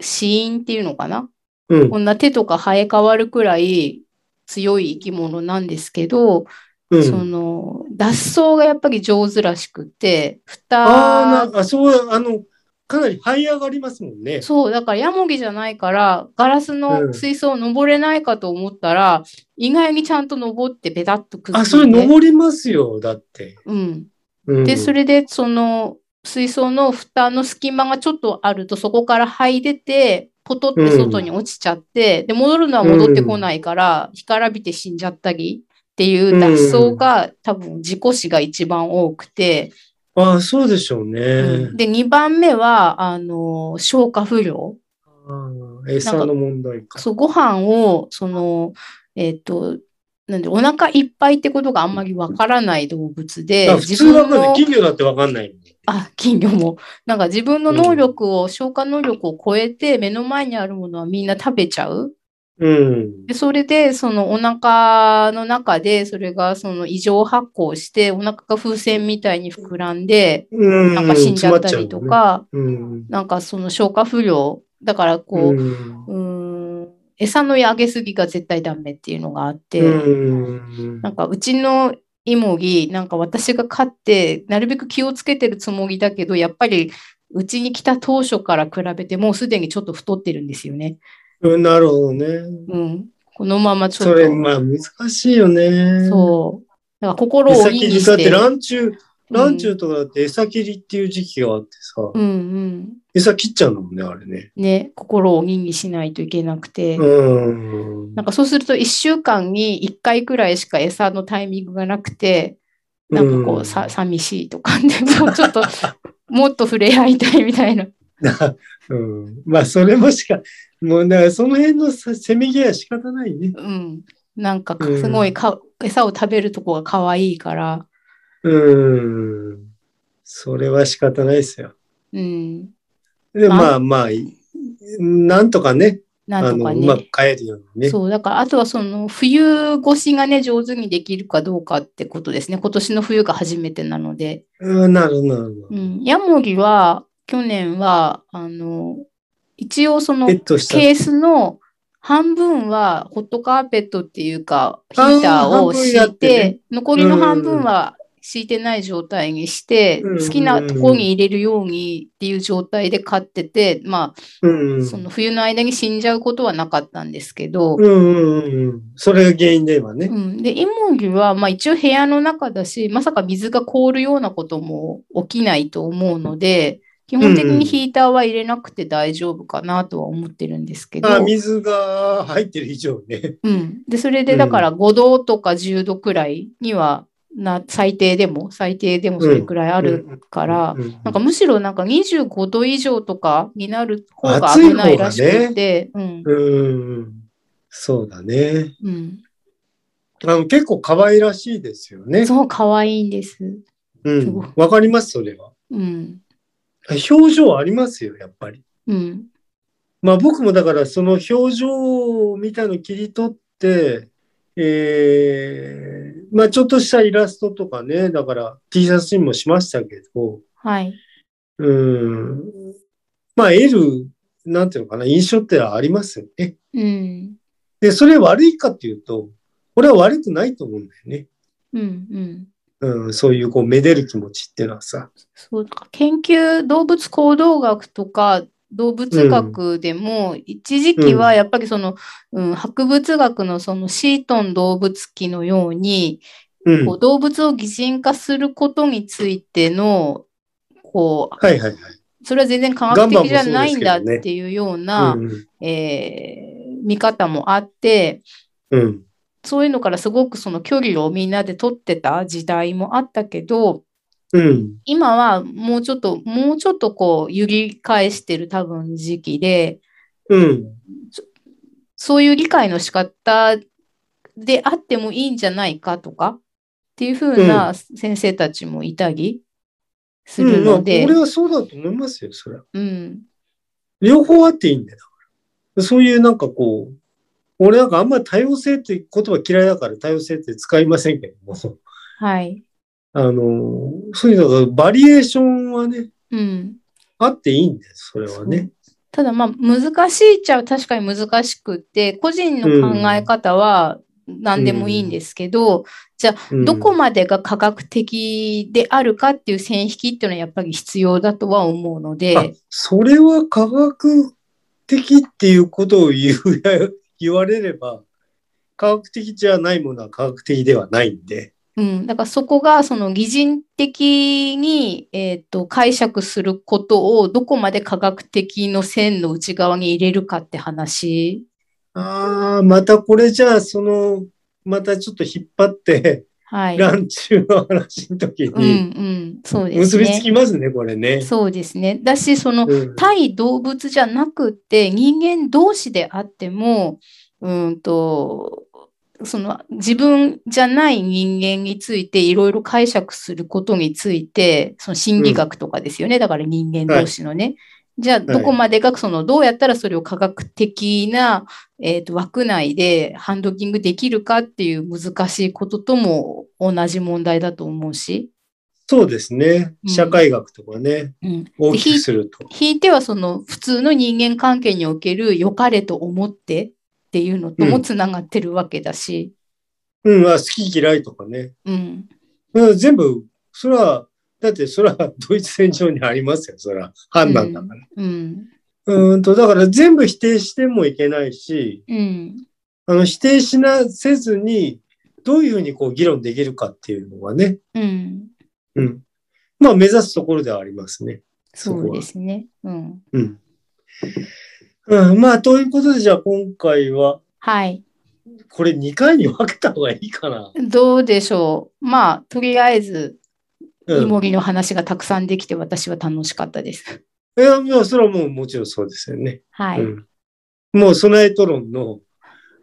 死因っていうのかな、うん。こんな手とか生え変わるくらい強い生き物なんですけど、うん。その、脱走がやっぱり上手らしくて、ああ、蓋、なあ、そう、あの、かなり這い上がりますもんね。そう、だからヤモギじゃないから、ガラスうのん水槽を登れないかと思ったら、意外にちゃんと登ってベタッと崩あ、それ。登りますよ、だって。うん。うん、で、それで、その、水槽の蓋の隙間がちょっとあると、そこから這い出て、ポトって外に落ちちゃって、で、戻るのは戻ってこないから、干からびて死んじゃったりっていう脱走が、多分事故死が一番多くて、あそうでしょうね。うんで、2番目は、あの、消化不良。あー餌の問題か。そう、ご飯を、その、えっと、なんで、お腹いっぱいってことがあんまりわからない動物で、あ普通わかんない。の金魚だってわかんない。あ、金魚も。なんか自分の能力を、消化能力を超えて、目の前にあるものはみんな食べちゃう。うん。で、それで、そのお腹の中で、それがその異常発酵して、お腹が風船みたいに膨らんで、うん。なんか死んじゃったりとか、詰まっちゃうね。なんかその消化不良。だからこうん。う、ん、餌のあげすぎが絶対ダメっていうのがあって、うん。なんかうちのイモギ、なんか私が飼って、なるべく気をつけてるつもりだけど、やっぱりうちに来た当初から比べてもうすでにちょっと太ってるんですよね。うんなるほどね。うん。このままちょそれ、っと。まあ難しいよね。そう。だから心を餌鬼切りだってにして。ランチュー、ランチューとかだって餌切りっていう時期があってさ、うんうん。餌切っちゃうんだもんね、あれね。ね、心を鬼にしないといけなくて。うん。なんかそうすると1週間に1回くらいしか餌のタイミングがなくて、なんかこう、さ、寂しいとか、でもうちょっと、もっと触れ合いたいみたいな。うん。まあ、それもしか、もう、だからその辺のさせめぎ合いは仕方ないね。うん。なんかうんすごいか、餌を食べるとこが可愛いから、うん。それは仕方ないですよ。うん。で、まあまあまあ、なんとかね、なんとかうまくね。帰るようにね。そう、だから、あとはその、冬越しがね、上手にできるかどうかってことですね。今年の冬が初めてなので。うん、なるほど、なる。うん。ヤモギは、去年は、あの、一応その。ケースの半分はホットカーペットっていうか、ヒーターを敷いて残りの半分は敷いてない状態にして、うん好きなところに入れるようにっていう状態で飼ってて、まあ、うん。その冬の間に死んじゃうことはなかったんですけど、うんうんうんうん。それが原因ではね。うん、で、イモギは、まあ一応部屋の中だし、まさか水が凍るようなことも起きないと思うので、基本的にヒーターは入れなくて大丈夫かなとは思ってるんですけど、あ、水が入ってる以上ね。うん。で、それでだから5度とか10度くらいには、な、最低でも、最低でもそれくらいあるから、うん、うんなんかむしろなんか25度以上とかになる方が危ないらしくて、うん。うん。そうだね。うん。あの結構可愛らしいですよね。そう、可愛いんです。うん。わかります、それは。うん。表情ありますよ、やっぱり。うん。まあ僕もだからその表情みたいの切り取って、えー、まあちょっとしたイラストとかね、だから T シャツにもしましたけど、はい。うん。まあ得る、なんていうのかな、印象ってありますよね。うん。で、それ悪いかっていうと、これは悪くないと思うんだよね。うん。うん。うん、そういうこう、めでる気持ちっていうのはさ。そう、研究、動物行動学とか、動物学でも、一時期はやっぱりその、うん、博物学のそのシートン動物記のように、うん。はこう動物を擬人化することについての、こう、いはいはい。それは全然科学的じゃないんだっていうような、うん。えー見方もあって、うん。そういうのからすごくその距離をみんなで取ってた時代もあったけど、うん。今はもうちょっと、もうちょっとこう、揺り返してる多分時期で、うん。そういう理解の仕方であってもいいんじゃないかとかっていうふうな先生たちもいたりするうん、まあ、ので、俺はそうだと思いますよ、それは。うん、両方あっていいんだよ。だからそういうなんかこう、俺なんかあんまり多様性って言葉嫌いだから多様性って使いませんけども、はい。あの、そういうのがバリエーションはね、うん。あっていいんです、それはね。ただまあ難しいっちゃ確かに難しくって、個人の考え方は何でもいいんですけど、じゃあうんどこまでが科学的であるかっていう線引きっていうのはやっぱり必要だとは思うのあで、それは科学的っていうことを言うや言われれば、科学的じゃないものは科学的ではないんで。うん、だからそこがその擬人的に、えっと解釈することをどこまで科学的の線の内側に入れるかって話。ああ、またこれじゃあ、その、またちょっと引っ張って、はい。乱中の話の時うんうにん、そうです結びつきね。ますね、これね。そうですね。だし、そのうん対動物じゃなくて人間同士であっても、うんと、その自分じゃない人間についていろいろ解釈することについて、その心理学とかですよね。だから人間同士のね。じゃあ、どこまでが、その、どうやったらそれを科学的な、えっと、枠内でハンドキングできるかっていう難しいこととも同じ問題だと思うし。そうですね。うん社会学とかね、うん。大きくすると。ひいてはその普通の人間関係における良かれと思ってっていうのともつながってるわけだし、うん、まあ、好き嫌いとかね。うん、うん全部、それは、だってそれはドイツ戦場にありますよ、それは。判断だから。うん、うーんと、だから全部否定してもいけないし、うん、あの、否定しな、せずに、どういうふうにこう議論できるかっていうのはね、うん、うん。まあ、目指すところではありますね。そうですね。うん。うん。うん、まあ、ということで、じゃあ今回は、はい。これ2回に分けた方がいいかな。どうでしょう。まあ、とりあえず、うん。イモリの話がたくさんできて私は楽しかったです。いや、それはもうもちろんそうですよね。はい。うん。もう、ソナエトロンの、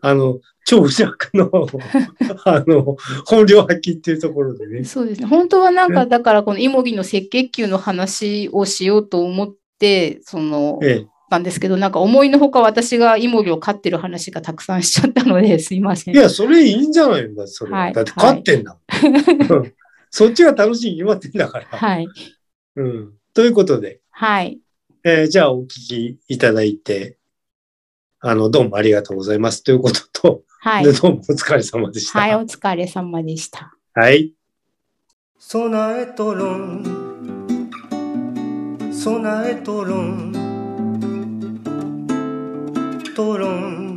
あの、長尺の、あの、本領発揮っていうところでね。そうですね。本当はなんか、ねだからこのイモリの赤血球の話をしようと思って、その、ええ。なんですけど、なんか思いのほか私がイモリを飼ってる話がたくさんしちゃったので、すいません。いや、それいいんじゃないんだ、それは。はいだって勝ってんだもん。うんそっちが楽しいに決まってんだから。はい。うん。ということで、はい。えーじゃあお聞きいただいて、あの、どうもありがとうございますということと、はいで。どうもお疲れ様でした。はい、お疲れ様でした。はい。備えとろん。備えとろん。とろん。